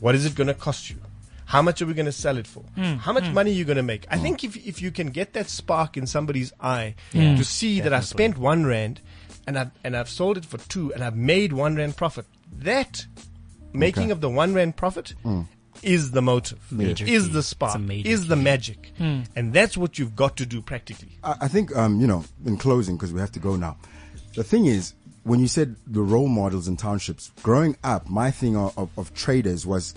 S5: What is it going to cost you? How much are we going to sell it for?
S3: Hmm.
S5: How much money are you going to make? I think if if you can get that spark in somebody's eye to see that I spent one rand and I've and I've sold it for two and I've made one rand profit, that making
S2: Okay.
S5: of the one rand profit is the motive,
S4: Major
S5: is
S4: key.
S5: the spark,
S4: a major
S5: is the
S4: key.
S5: magic, and that's what you've got to do practically.
S2: I, I think, um, you know, in closing, because we have to go now. The thing is, when you said the role models in townships, growing up, my thing of, of, of traders was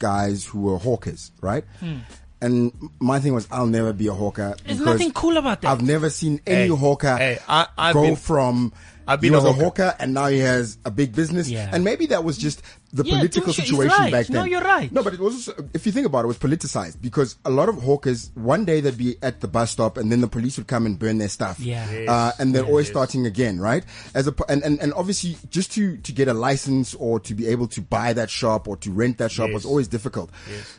S2: guys who were hawkers, right? Hmm. And my thing was, I'll never be a hawker.
S3: There's nothing cool about that.
S2: I've never seen any
S5: Hey,
S2: hawker
S5: hey, I- I've
S2: go
S5: been-
S2: from
S5: I've been a
S2: was a
S5: hawker.
S2: hawker, and now he has a big business.
S3: Yeah.
S2: And maybe that was just the
S3: Yeah,
S2: political
S3: Tumisho
S2: situation
S3: right.
S2: back then.
S3: No, you're right.
S2: No, but it was, if you think about it, it was politicized because a lot of hawkers, one day they'd be at the bus stop and then the police would come and burn their stuff.
S3: Yeah.
S2: Uh, and they're always starting again, right? As a, and, and, and obviously just to, to get a license or to be able to buy that shop or to rent that shop was always difficult.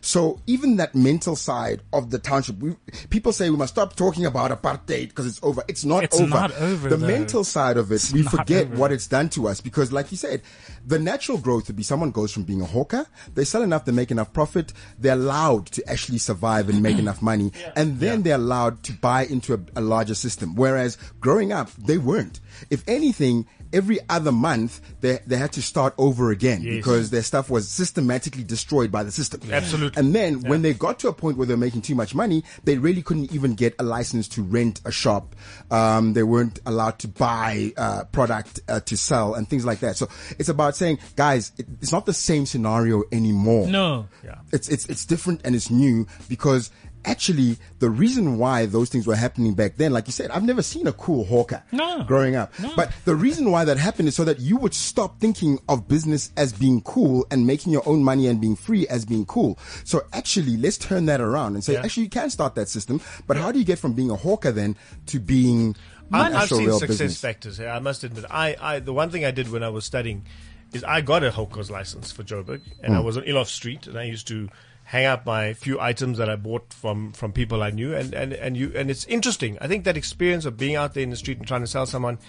S2: So even that mental side of the township, we, people say we must stop talking about apartheid because it's over. It's not
S4: It's
S2: over.
S4: not over,
S2: The
S4: though.
S2: mental side of it, we forget
S4: over.
S2: what it's done to us because like you said, the natural growth would be someone goes from being a hawker, they sell enough, they make enough profit, they're allowed to actually survive and make enough money, and then they're allowed to buy into a, a larger system. Whereas growing up, they weren't. If anything, every other month they they had to start over again because their stuff was systematically destroyed by the system.
S5: Absolutely.
S2: And then when they got to a point where they're making too much money, they really couldn't even get a license to rent a shop. Um, they weren't allowed to buy uh, product uh, to sell and things like that. So it's about saying, guys, it, it's not the same scenario anymore.
S3: No. Yeah.
S2: It's it's it's different and it's new because actually the reason why those things were happening back then, like you said, I've never seen a cool hawker
S3: No.
S2: growing up. But the reason why that happened is so that you would stop thinking of business as being cool and making your own money and being free as being cool. So actually, let's turn that around and say, actually, you can start that system. But how do you get from being a hawker then to being
S5: I-
S2: actual
S5: seen
S2: real
S5: success
S2: business?
S5: factors. here, I must admit. I, I, the one thing I did when I was studying is I got a hawker's license for Joburg, and I
S2: Hmm.
S5: was on Eloff Street, and I used to hang out my few items that I bought from from people I knew, and and and you, and it's interesting. I think that experience of being out there in the street and trying to sell someone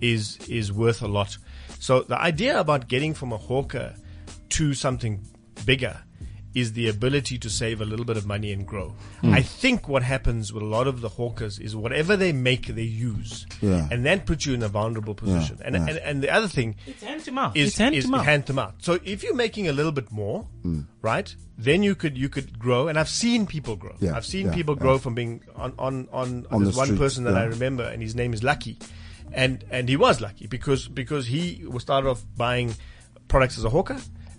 S5: is is worth a lot. So the idea about getting from a hawker to something bigger is the ability to save a little bit of money and grow.
S2: Hmm.
S5: I think what happens with a lot of the hawkers is whatever they make, they use.
S2: Yeah.
S5: And that puts you in a vulnerable position. and,
S2: yeah.
S5: and and the other thing
S3: It's hand to mouth.
S5: is,
S3: it's hand
S5: is
S3: to mouth.
S5: hand to mouth. So if you're making a little bit more,
S2: Hmm.
S5: right, then you could you could grow. And I've seen people grow.
S2: Yeah,
S5: I've seen
S2: yeah,
S5: people
S2: yeah.
S5: grow from being on on on,
S2: On the
S5: there's one person that I remember, and his name is Lucky, and and he was lucky because because he was started off buying products as a hawker.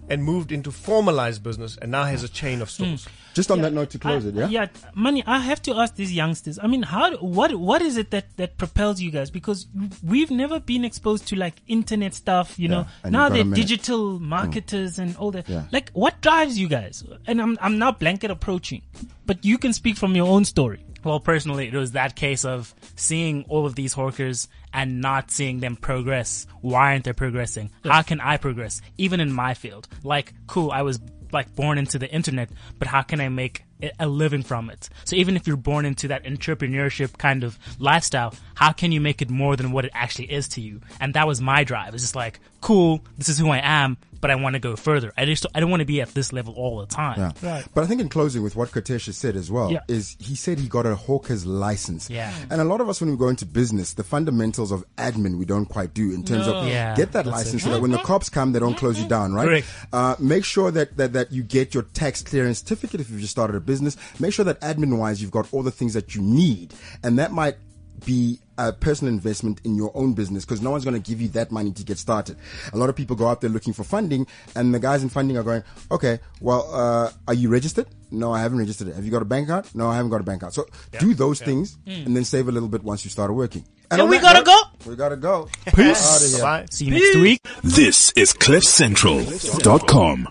S5: And moved into formalized business, and now has a chain of stores. Hmm.
S2: Just on that note to close
S3: I-
S2: it, yeah?
S3: Yeah, money. I have to ask these youngsters. I mean, how? What? What is it that that propels you guys? Because we've never been exposed to like internet stuff. You know,
S2: and
S3: now
S2: you've got a
S3: they're digital hmm. marketers and all that.
S2: Yeah.
S3: Like, what drives you guys? And I'm I'm now blanket approaching, but you can speak from your own story.
S4: Well, personally, it was that case of seeing all of these hawkers and not seeing them progress. Why aren't they progressing? How can I progress? Even in my field. Like, cool, I was like born into the internet, but how can I make a living from it? So even if you're born into that entrepreneurship kind of lifestyle, how can you make it more than what it actually is to you? And that was my drive. It's just like, cool, this is who I am, but I want to go further. I just, I don't want to be at this level all the time.
S2: Yeah.
S3: Right.
S2: But I think in closing with what Katesh has said as well
S3: Yeah.
S2: is he said he got a hawker's license.
S4: Yeah.
S2: And a lot of us when we go into business, the fundamentals of admin we don't quite do in terms of
S4: Yeah,
S2: get that license
S4: it.
S2: so that when the cops come they don't close you down, right?
S4: Correct.
S2: Uh, make sure that, that that you get your tax clearance certificate if you've just started a business. Make sure that admin wise you've got all the things that you need. And that might be a personal investment in your own business because no one's going to give you that money to get started. A lot of people go out there looking for funding and the guys in funding are going, okay, well, uh, are you registered? No, I haven't registered it. Have you got a bank account? No, I haven't got a bank account. So do those things and then save a little bit once you start working. And
S3: Yeah, we gotta
S2: note,
S3: go.
S2: We gotta go.
S1: Peace.
S2: Outta here.
S4: See you next week.
S1: This is CliffCentral.com.